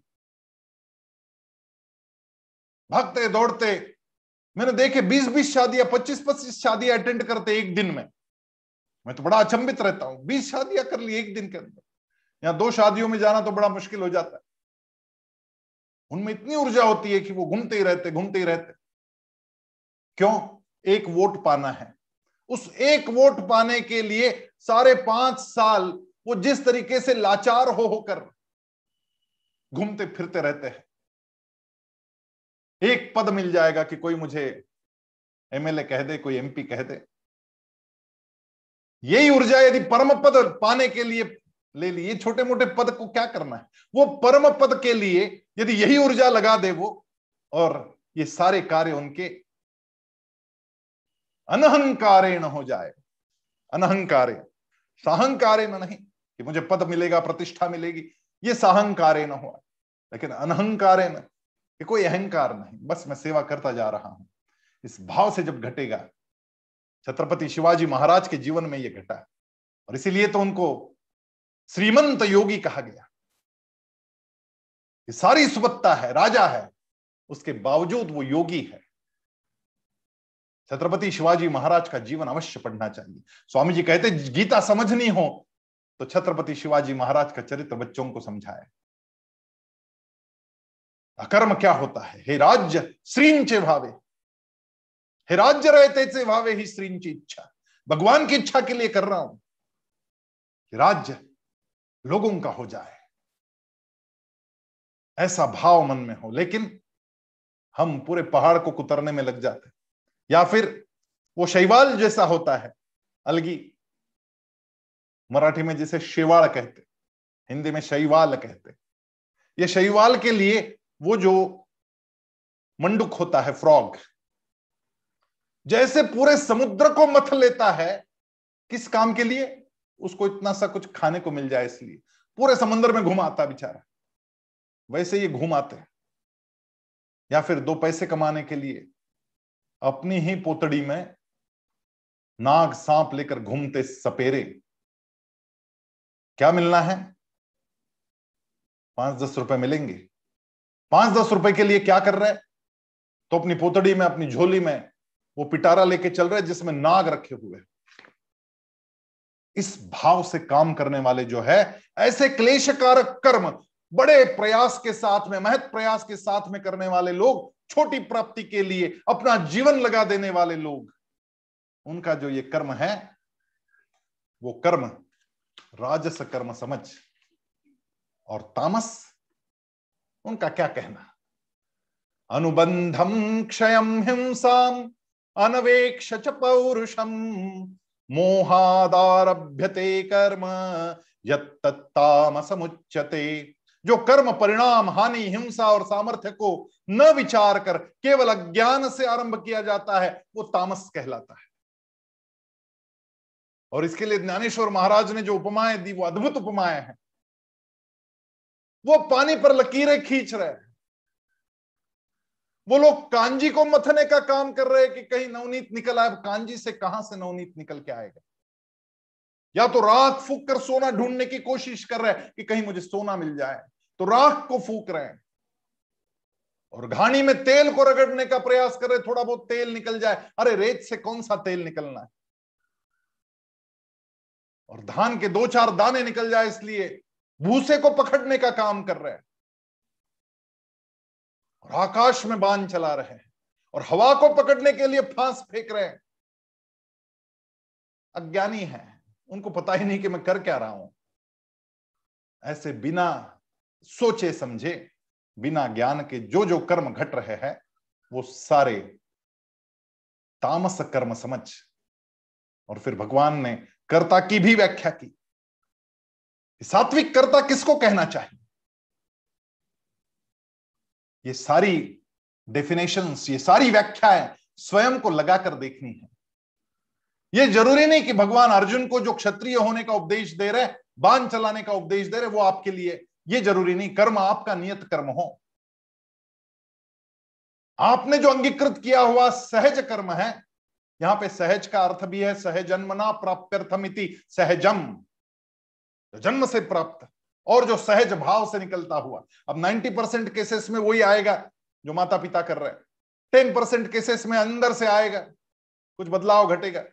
भागते, दौड़ते मैंने देखे बीस बीस शादियाँ पच्चीस पच्चीस शादियाँ अटेंड करते एक दिन में। मैं तो बड़ा अचंबित रहता हूँ। बीस शादियाँ कर ली एक दिन के अंदर। यहाँ दो शादियों में जाना तो बड़ा मुश्किल हो जाता है। उनमें इतनी ऊर्जा होती है कि वो घूमते ही रहते, घूमते ही रहते। क्यों? एक वोट पाना है। उस एक वोट पाने के लिए सारे पाँच साल वो जिस तरीके से लाचार हो होकर घूमते फिरते रहते हैं। एक पद मिल जाएगा कि कोई मुझे एमएलए कह दे, कोई एमपी कह दे। यही ऊर्जा यदि परम पद पाने के लिए ले लिए छोटे मोटे पद को क्या करना है? वो परम पद के लिए यदि यही ऊर्जा लगा दे वो, और ये सारे कार्य उनके अनहंकारेण हो जाए। अनहंकारे साहंकारेण नहीं, कि मुझे पद मिलेगा, प्रतिष्ठा मिलेगी, ये साहंकारे न हुआ लेकिन अनहंकारे न कि कोई अहंकार नहीं, बस मैं सेवा करता जा रहा हूँ। इस भाव से जब घटेगा, छत्रपति शिवाजी महाराज के जीवन में यह घटा और इसीलिए तो उनको श्रीमंत योगी कहा गया। ये सारी सुबत्ता है, राजा है, उसके बावजूद वो योगी है। छत्रपति शिवाजी महाराज का जीवन अवश्य पढ़ना चाहिए। स्वामी जी कहते गीता समझनी हो तो छत्रपति शिवाजी महाराज का चरित्र बच्चों को समझाए। अकर्म क्या होता है? हे राज्य, श्रींचे भावे। हे राज्य रहते से भावे ही श्रींची इच्छा। भगवान की इच्छा के लिए कर रहा हूँ राज्य लोगों का हो जाए। ऐसा भाव मन में हो, लेकिन हम पूरे पहाड़ को कुतरने में लग जाते या फिर वो शैवाल जैसा होता है, अलगी, मराठी में जिसे शेवाड़ कहते हिंदी में शैवाल कहते ये शैवाल के लिए वो जो मंडुक होता है, फ्रॉग, जैसे पूरे समुद्र को मथ लेता है, किस काम के लिए? उसको इतना सा कुछ खाने को मिल जाए इसलिए। पूरे समुद्र में घुमाता बेचारा। वैसे ये घुमाते या फिर दो पैसे कमाने के लिए अपनी ही पोतड़ी में नाग सांप लेकर घूमते सपेरे। क्या मिलना है? पाँच दस रुपए मिलेंगे। पाँच दस रुपए के लिए क्या कर रहे तो अपनी पोतड़ी में, अपनी झोली में वो पिटारा लेके चल रहा है, जिसमें नाग रखे हुए इस भाव से काम करने वाले जो है, ऐसे क्लेशकारक कर्म, बड़े प्रयास के साथ में, महत प्रयास के साथ में करने वाले लोग, छोटी प्राप्ति के लिए अपना जीवन लगा देने वाले लोग, उनका जो ये कर्म है, वो कर्म, राजस कर्म समझ और तामस उनका क्या कहना? अनुबंधम क्षयम हिंसा अनवेक्ष च पौरुषम, मोहादारभ्यते कर्म यत्तामसमुच्यते जो कर्म, परिणाम, हानि, हिंसा और सामर्थ्य को न विचार कर केवल अज्ञान से आरंभ किया जाता है, वो तामस कहलाता है। और इसके लिए ज्ञानेश्वर महाराज ने जो उपमाएँ दी, वो अद्भुत उपमाएँ हैं। वो पानी पर लकीरें खींच रहे हैं। वो लोग कांजी को मथने का काम कर रहे हैं कि कहीं नवनीत निकल आए। कांजी से कहाँ से नवनीत निकल के आएगा? या तो राख फूक कर सोना ढूँढने की कोशिश कर रहे हैं कि कहीं मुझे सोना मिल जाए। तो राख को फूक रहे हैं। और घानी में तेल को रगड़ने का प्रयास कर रहे थोड़ा बहुत तेल निकल जाए। अरे, रेत से कौन सा तेल निकलना है? और धान के दो चार दाने निकल जाए इसलिए भूसे को पकड़ने का काम कर रहे हैं। और आकाश में बाँध चला रहे हैं और हवा को पकड़ने के लिए फांस फेंक रहे हैं। अज्ञानी है, उनको पता ही नहीं कि मैं कर क्या रहा हूँ। ऐसे बिना सोचे समझे, बिना ज्ञान के जो जो कर्म घट रहे हैं, वो सारे तामस कर्म समझ। और फिर भगवान ने कर्ता की भी व्याख्या की। सात्विक कर्ता किसको कहना चाहिए? ये सारी डेफिनेशंस ये सारी व्याख्याएँ स्वयं को लगाकर देखनी है। ये ज़रूरी नहीं कि भगवान अर्जुन को जो क्षत्रिय होने का उपदेश दे रहे, बाण चलाने का उपदेश दे रहे, वो आपके लिए। ये ज़रूरी नहीं, कर्म आपका नियत कर्म हो। आपने जो अंगीकृत किया हुआ सहज कर्म है, यहाँ पे सहज का अर्थ भी है सहजन्मना प्राप्त्यर्थमिति, सहजम। जन्म से प्राप्त और जो सहज भाव से निकलता हुआ। अब 90 परसेंट केसेस में वही आएगा जो माता पिता कर रहे हैं। टेन परसेंट केसेस में अंदर से आएगा, कुछ बदलाव घटेगा।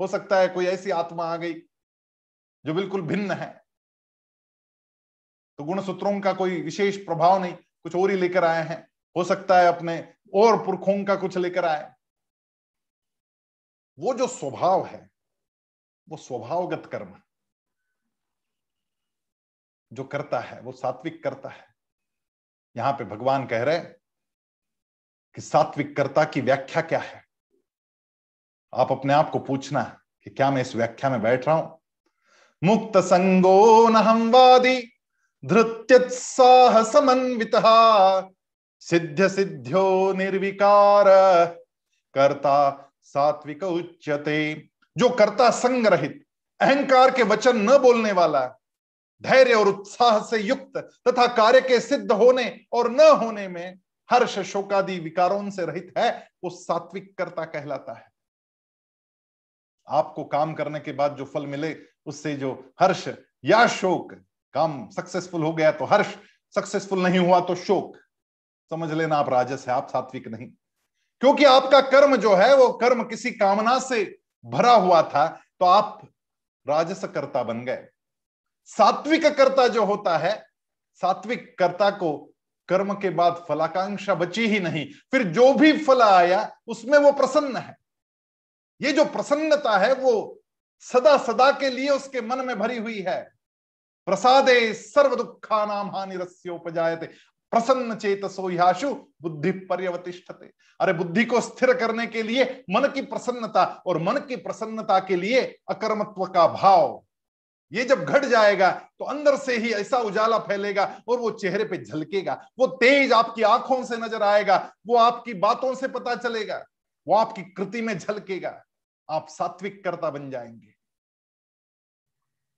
हो सकता है कोई ऐसी आत्मा आ गई जो बिल्कुल भिन्न है। तो गुण सूत्रों का कोई विशेष प्रभाव नहीं, कुछ और ही लेकर आए हैं। हो सकता है अपने और पुरखों का कुछ लेकर आए। वो जो स्वभाव है, वो स्वभावगत कर्म जो करता है, वो सात्विक करता है। यहाँ पे भगवान कह रहे कि सात्विक कर्ता की व्याख्या क्या है? आप अपने आप को पूछना है कि क्या मैं इस व्याख्या में बैठ रहा हूँ? मुक्त संगो न वादी धृत्युत्साह समन्वित सिद्ध सिद्ध्यो निर्विकार, कर्ता सात्विक उच्चते जो कर्ता संग रहित, अहंकार के वचन न बोलने वाला धैर्य और उत्साह से युक्त तथा कार्य के सिद्ध होने और न होने में हर्ष शोकादि विकारों से रहित है, वो सात्विक कर्ता कहलाता है। आपको काम करने के बाद जो फल मिले, उससे जो हर्ष, या शोक, काम सक्सेसफुल हो गया तो हर्ष सक्सेसफुल नहीं हुआ तो शोक। समझ लेना आप राजस है, आप सात्विक नहीं। क्योंकि आपका कर्म जो है, वो कर्म किसी कामना से भरा हुआ था तो आप राजस कर्ता बन गए। सात्विक कर्ता जो होता है सात्विक कर्ता को कर्म के बाद फलाकांक्षा बची ही नहीं, फिर जो भी फल आया, उसमें वो प्रसन्न है। ये जो प्रसन्नता है, वो सदा सदा के लिए उसके मन में भरी हुई है। प्रसादे सर्व दुखा नाम हानि रस्योपजायते प्रसन्न चेत सोयाशु बुद्धि पर्यवतिष्ठते। अरे, बुद्धि को स्थिर करने के लिए मन की प्रसन्नता और मन की प्रसन्नता के लिए अकर्मत्व का भाव। ये जब घट जाएगा तो अंदर से ही ऐसा उजाला फैलेगा और वो चेहरे पे झलकेगा। वो तेज आपकी आँखों से नज़र आएगा, वो आपकी बातों से पता चलेगा, वो आपकी कृति में झलकेगा। आप सात्विक कर्ता बन जाएँगे।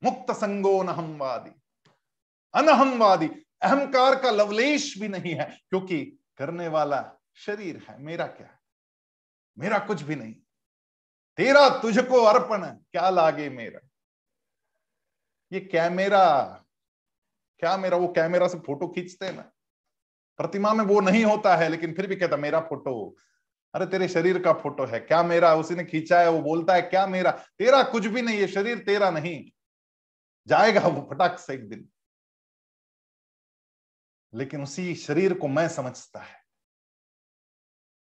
मुक्त संगो नहमवादी अनहमवादी अहंकार का लवलेश भी नहीं है, क्योंकि करने वाला शरीर है। मेरा क्या? मेरा कुछ भी नहीं। तेरा तुझको अर्पण क्या लागे मेरा? ये कैमेरा, क्या मेरा वो कैमेरा से फ़ोटो खींचते हैं ना प्रतिमा में वो नहीं होता है, लेकिन फिर भी कहता, मेरा फ़ोटो, अरे तेरे शरीर का फ़ोटो है, क्या मेरा? उसी ने खींचा है, वो बोलता है, क्या मेरा? तेरा कुछ भी नहीं है, शरीर तेरा नहीं, जाएगा वो फटाक से एक दिन। लेकिन उसी शरीर को मैं समझता है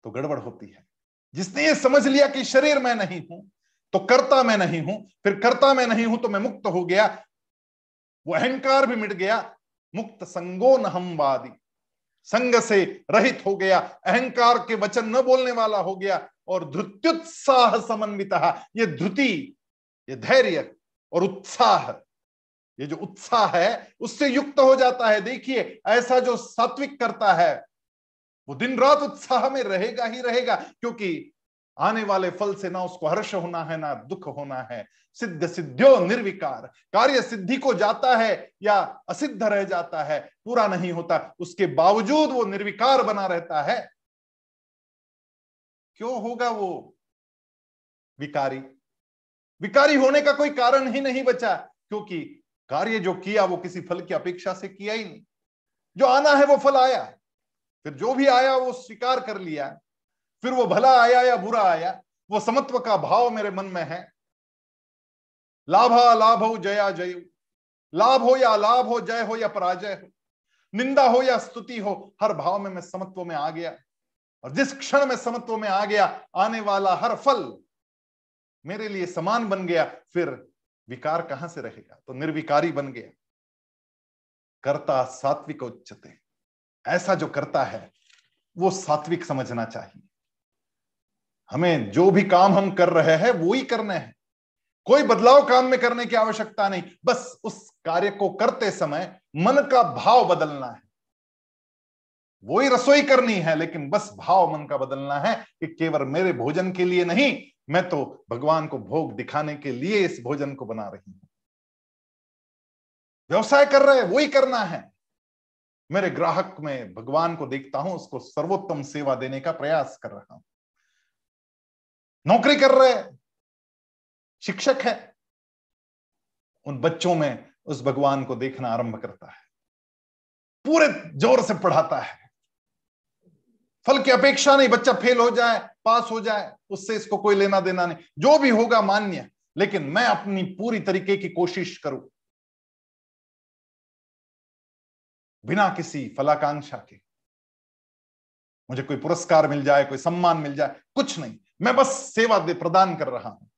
तो गड़बड़ होती है। जिसने ये समझ लिया कि शरीर मैं नहीं हूँ तो कर्ता मैं नहीं हूँ, फिर कर्ता मैं नहीं हूँ तो मैं मुक्त हो गया वो अहंकार भी मिट गया, मुक्त संगो नहमवादी संग से रहित हो गया, अहंकार के वचन न बोलने वाला हो गया, और धृत्युत्साह समन्वित, ये धृति, ये धैर्य और उत्साह, ये जो उत्साह है, उससे युक्त हो जाता है। देखिए, ऐसा जो सात्विक करता है, वो दिन रात उत्साह में रहेगा ही रहेगा, क्योंकि आने वाले फल से ना उसको हर्ष होना है, ना दुख होना है। सिद्ध सिद्ध्यो निर्विकार। कार्य सिद्धि को जाता है या असिद्ध रह जाता है, पूरा नहीं होता। उसके बावजूद वो निर्विकार बना रहता है। क्यों होगा वो? विकारी। विकारी होने का कोई कारण ही नहीं बचा, क्योंकि कार्य जो किया वो किसी फल की अपेक्षा से किया ही नहीं। जो आना है वो फल आया। फिर जो भी आया वो स्वीकार कर लिया। फिर वो भला आया या बुरा आया, वो समत्व का भाव मेरे मन में है। लाभा लाभ हो जया जय। लाभ हो या लाभ हो, जय हो या पराजय हो। निंदा हो या स्तुति हो, हर भाव में मैं समत्व में आ गया। और जिस क्षण में समत्व में आ गया, आने वाला हर फल मेरे लिए समान बन गया, फिर विकार कहाँ से रहेगा? तो निर्विकारी बन गया। कर्ता सात्विक उच्चते। ऐसा जो करता है, वो सात्विक समझना चाहिए। हमें जो भी काम हम कर रहे हैं, वो ही करने हैं। कोई बदलाव काम में करने की आवश्यकता नहीं। बस उस कार्य को करते समय मन का भाव बदलना है। वो ही रसोई करनी है, लेकिन बस भाव मन का बदलना है कि केवल मेरे भोजन के लिए नहीं, मैं तो भगवान को भोग दिखाने के लिए इस भोजन को बना रही हूँ। व्यवसाय कर रहे वही करना है। मेरे ग्राहक में भगवान को देखता हूँ, उसको सर्वोत्तम सेवा देने का प्रयास कर रहा हूँ। नौकरी कर रहे शिक्षक है। उन बच्चों में उस भगवान को देखना आरंभ करता है। पूरे ज़ोर से पढ़ाता है। फल की अपेक्षा नहीं, बच्चा फेल हो जाए, पास हो जाए, उससे इसको कोई लेना देना नहीं। जो भी होगा मान्य, लेकिन मैं अपनी पूरी तरीके की कोशिश करूँ। बिना किसी फलाकांक्षा के। मुझे कोई पुरस्कार मिल जाए, कोई सम्मान मिल जाए, कुछ नहीं। मैं बस सेवा दे, प्रदान कर रहा हूँ।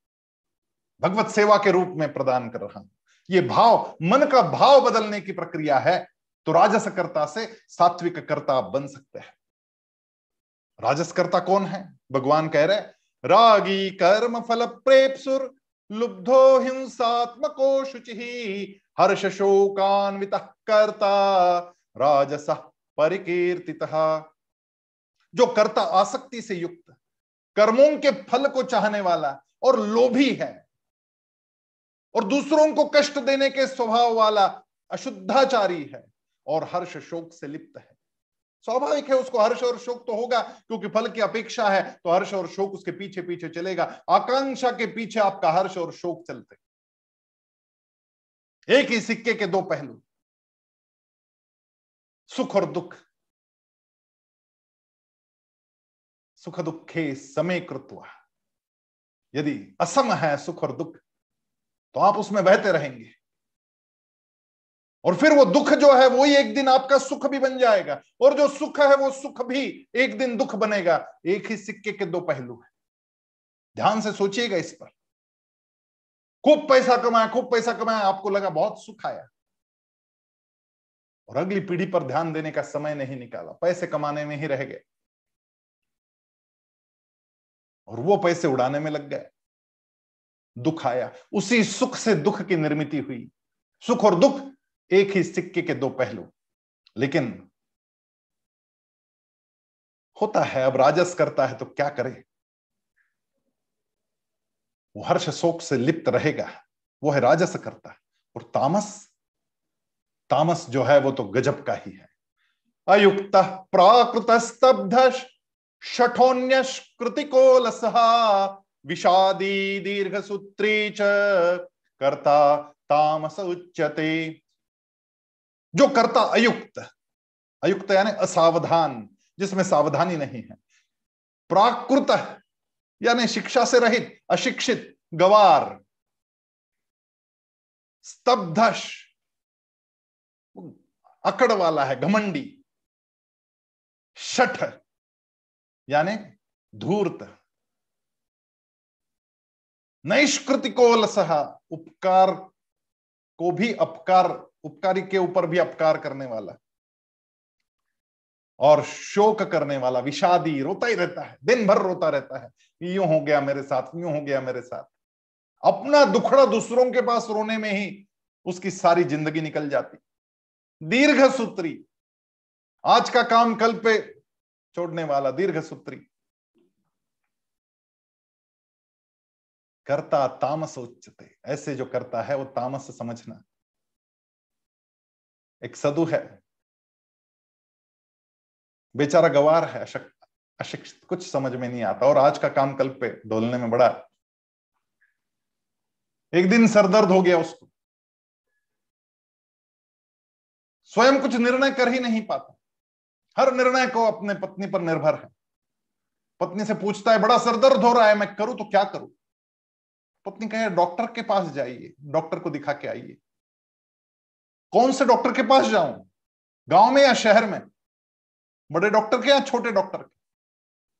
भगवत सेवा के रूप में प्रदान कर रहा हूँ। ये भाव, मन का भाव बदलने की प्रक्रिया है तो राजसकर्ता से सात्विक कर्ता बन सकते हैं। राजसकर्ता कौन है? भगवान कह रहे रागी कर्म फल प्रेपसुर लुब्धो हिंसात्मको शुचि, हर्ष शोकान्वित कर्ता, राजस परिकीर्ति जो कर्ता आसक्ति से युक्त कर्मों के फल को चाहने वाला और लोभी है और दूसरों को कष्ट देने के स्वभाव वाला अशुद्धाचारी है और हर्ष शोक से लिप्त है। स्वाभाविक है उसको हर्ष और शोक तो होगा, क्योंकि फल की अपेक्षा है तो हर्ष और शोक उसके पीछे पीछे चलेगा। आकांक्षा के पीछे आपका हर्ष और शोक चलते। एक ही सिक्के के दो पहलू, सुख और दुख। सुख दुखे समय कृत्वा। यदि असम है सुख और दुख तो आप उसमें बहते रहेंगे। और फिर वो दुख जो है, वो ही एक दिन आपका सुख भी बन जाएगा। और जो सुख है, वो सुख भी एक दिन दुख बनेगा। एक ही सिक्के के दो पहलू है। ध्यान से सोचिएगा इस पर। खूब पैसा कमाया, खूब पैसा कमाया, आपको लगा बहुत सुख आया। और अगली पीढ़ी पर ध्यान देने का समय नहीं निकाला। पैसे कमाने में ही रह गए। और वो पैसे उड़ाने में लग गए। दुख आया। उसी सुख से दुख की निर्मित हुई। सुख और दुख एक ही सिक्के के दो पहलू। लेकिन होता है, अब राजस करता है तो क्या करे? वो हर्ष शोक से लिप्त रहेगा। वो है राजस करता। है और तामस? तामस जो है, वो तो गजब का ही है। अयुक्त प्राकृत स्तब्ध शठोन्यकृतिकोलसहा विषादी दीर्घ सूत्री च कर्ता तामस उच्यते। जो कर्ता अयुक्त अयुक्त यानी असावधान, जिसमें सावधानी नहीं है। प्राकृत, यानी शिक्षा से रहित, अशिक्षित, गवार, स्तब्धश, अकड़ वाला है, घमंडी शठ यानी धूर्त। नैष्कृतिकोल सहा उपकार को भी अपकार, उपकारी के ऊपर भी अपकार करने वाला। और शोक करने वाला, विषादी, रोता ही रहता है दिन भर रोता रहता है। यूँ हो गया मेरे साथ, यूँ हो गया मेरे साथ। अपना दुखड़ा दूसरों के पास रोने में ही उसकी सारी ज़िंदगी निकल जाती। दीर्घ सूत्री आज का काम कल पे छोड़ने वाला दीर्घ सूत्री। करता तामस उच्चते ऐसे जो करता है, वो तामस समझना। एक सदु है। बेचारा गवार है अशिक्षित। कुछ समझ में नहीं आता। और आज का काम कल पे ढोलने में बड़ा। एक दिन सरदर्द हो गया उसको। स्वयं कुछ निर्णय कर ही नहीं पाता। हर निर्णय को अपने पत्नी पर निर्भर है। पत्नी से पूछता है, बड़ा सरदर्द हो रहा है, मैं करूँ तो क्या करूँ? पत्नी कहे, डॉक्टर के पास जाइए, डॉक्टर को दिखा के आइए। कौन से डॉक्टर के पास जाऊँ? गाँव में या शहर में? बड़े डॉक्टर के या छोटे डॉक्टर के?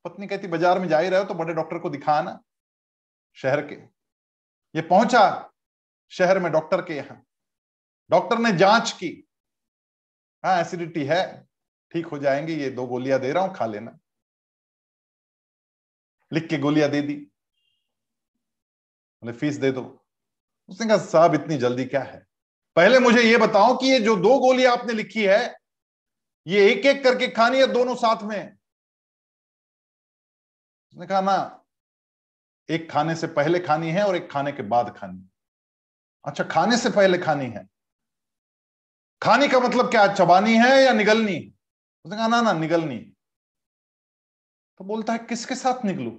पत्नी कहती, बाज़ार में जा ही रहे हो तो बड़े डॉक्टर को दिखाना, शहर के। ये पहुँचा, शहर में डॉक्टर के यहाँ। डॉक्टर ने जाँच की हाँ एसिडिटी है ठीक हो जाएँगे, ये दो गोलियाँ दे रहा हूँ, खा लेना। लिख के गोलियाँ दे दी। बोले फ़ीस दे दो। उसने कहा, साहब, इतनी जल्दी क्या है? पहले मुझे ये बताओ कि ये जो दो गोलियाँ आपने लिखी है, ये एक एक करके खानी है दोनों साथ में? उसने कहा, ना, एक खाने से पहले खानी है और एक खाने के बाद खानी अच्छा खाने से पहले खानी है। खाने का मतलब क्या, चबानी है या निगलनी उसने कहा, ना ना निगलनी तो बोलता है, किसके साथ निकलू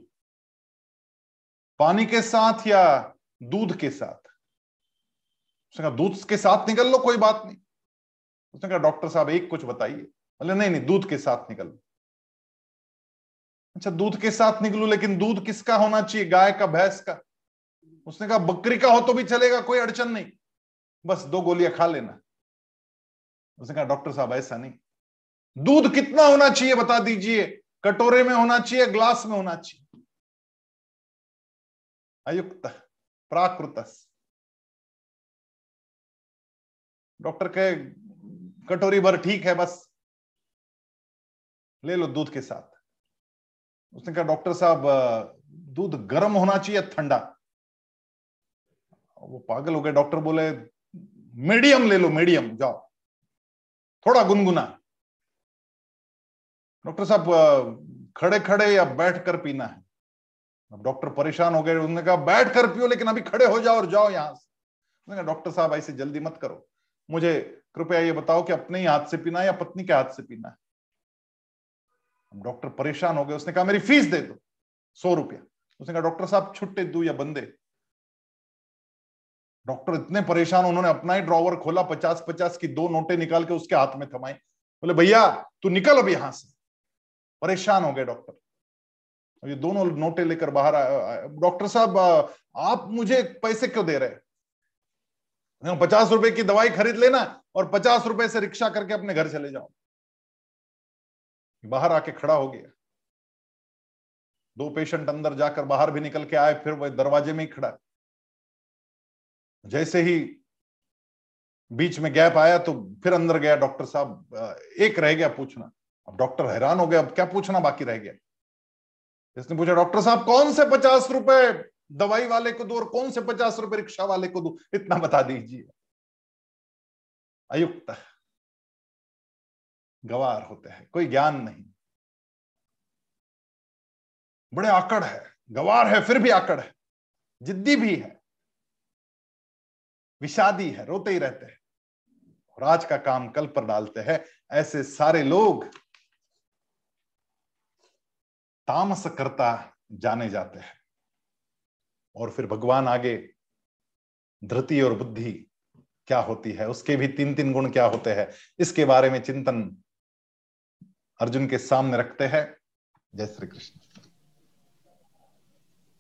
पानी के साथ या दूध के साथ? उसने कहा, दूध के साथ निकल लो, कोई बात नहीं। उसने कहा, डॉक्टर साहब, एक कुछ बताइए। बोले नहीं नहीं, दूध के साथ निकल लो। अच्छा दूध के साथ निकलू लेकिन दूध किसका होना चाहिए? गाय का, भैंस का? उसने कहा, बकरी का हो तो भी चलेगा, कोई अड़चन नहीं। बस दो गोलियाँ खा लेना। उसने कहा, डॉक्टर साहब, ऐसा नहीं। दूध कितना होना चाहिए बता दीजिए। कटोरे में होना चाहिए, ग्लास में होना चाहिए। अयुक्त प्राकृत। डॉक्टर कहे, कटोरी भर ठीक है, बस। ले लो दूध के साथ। उसने कहा, डॉक्टर साहब, दूध गर्म होना चाहिए, ठंडा। वो पागल हो गए, डॉक्टर बोले, मीडियम ले लो, मीडियम, जाओ। थोड़ा गुनगुना। डॉक्टर साहब खड़े खड़े या बैठ कर पीना है? अब डॉक्टर परेशान हो गए, उन्होंने कहा बैठ कर पियो, लेकिन अभी खड़े हो जाओ और जाओ यहाँ से। डॉक्टर साहब, ऐसे जल्दी मत करो। मुझे कृपया ये बताओ कि अपने ही हाथ से पीना है या पत्नी के हाथ से पीना है? डॉक्टर परेशान हो गए, उसने कहा, मेरी फ़ीस दे दो, सौ रुपया। उसने कहा, डॉक्टर साहब, छुट्टे दू या बंदे। डॉक्टर इतने परेशान, उन्होंने अपना ही ड्रॉवर खोला पचास पचास की दो नोटे निकाल के उसके हाथ में थमाई। बोले, भैया, तू निकल अब यहाँ से। परेशान हो गए डॉक्टर। ये दोनों नोटे लेकर बाहर डॉक्टर साहब आप मुझे पैसे क्यों दे रहे पचास रुपए की दवाई खरीद लेना और पचास रुपए से रिक्शा करके अपने घर चले जाओ। बाहर आके खड़ा हो गया। दो पेशेंट अंदर जाकर बाहर भी निकल के आए, फिर वह दरवाजे में ही खड़ा। जैसे ही बीच में गैप आया तो फिर अंदर गया डॉक्टर साहब। एक रह गया पूछना। अब डॉक्टर हैरान हो गया अब क्या पूछना बाकी रह गया? इसने पूछा, डॉक्टर साहब, कौन से पचास रुपए दवाई वाले को दो और कौन से पचास रुपए रिक्शा वाले को दो? इतना बता दीजिए। अयुक्त गवार होते हैं, कोई ज्ञान नहीं। बड़े आकड़ है, गवार है, फिर भी आकड़ है। जिद्दी भी है, विषादी है, रोते ही रहते हैं। और आज का काम कल पर डालते हैं। ऐसे सारे लोग तामस करता जाने जाते हैं। और फिर भगवान आगे धृति और बुद्धि क्या होती है, उसके भी तीन तीन गुण क्या होते हैं, इसके बारे में चिंतन अर्जुन के सामने रखते हैं। जय श्री कृष्ण।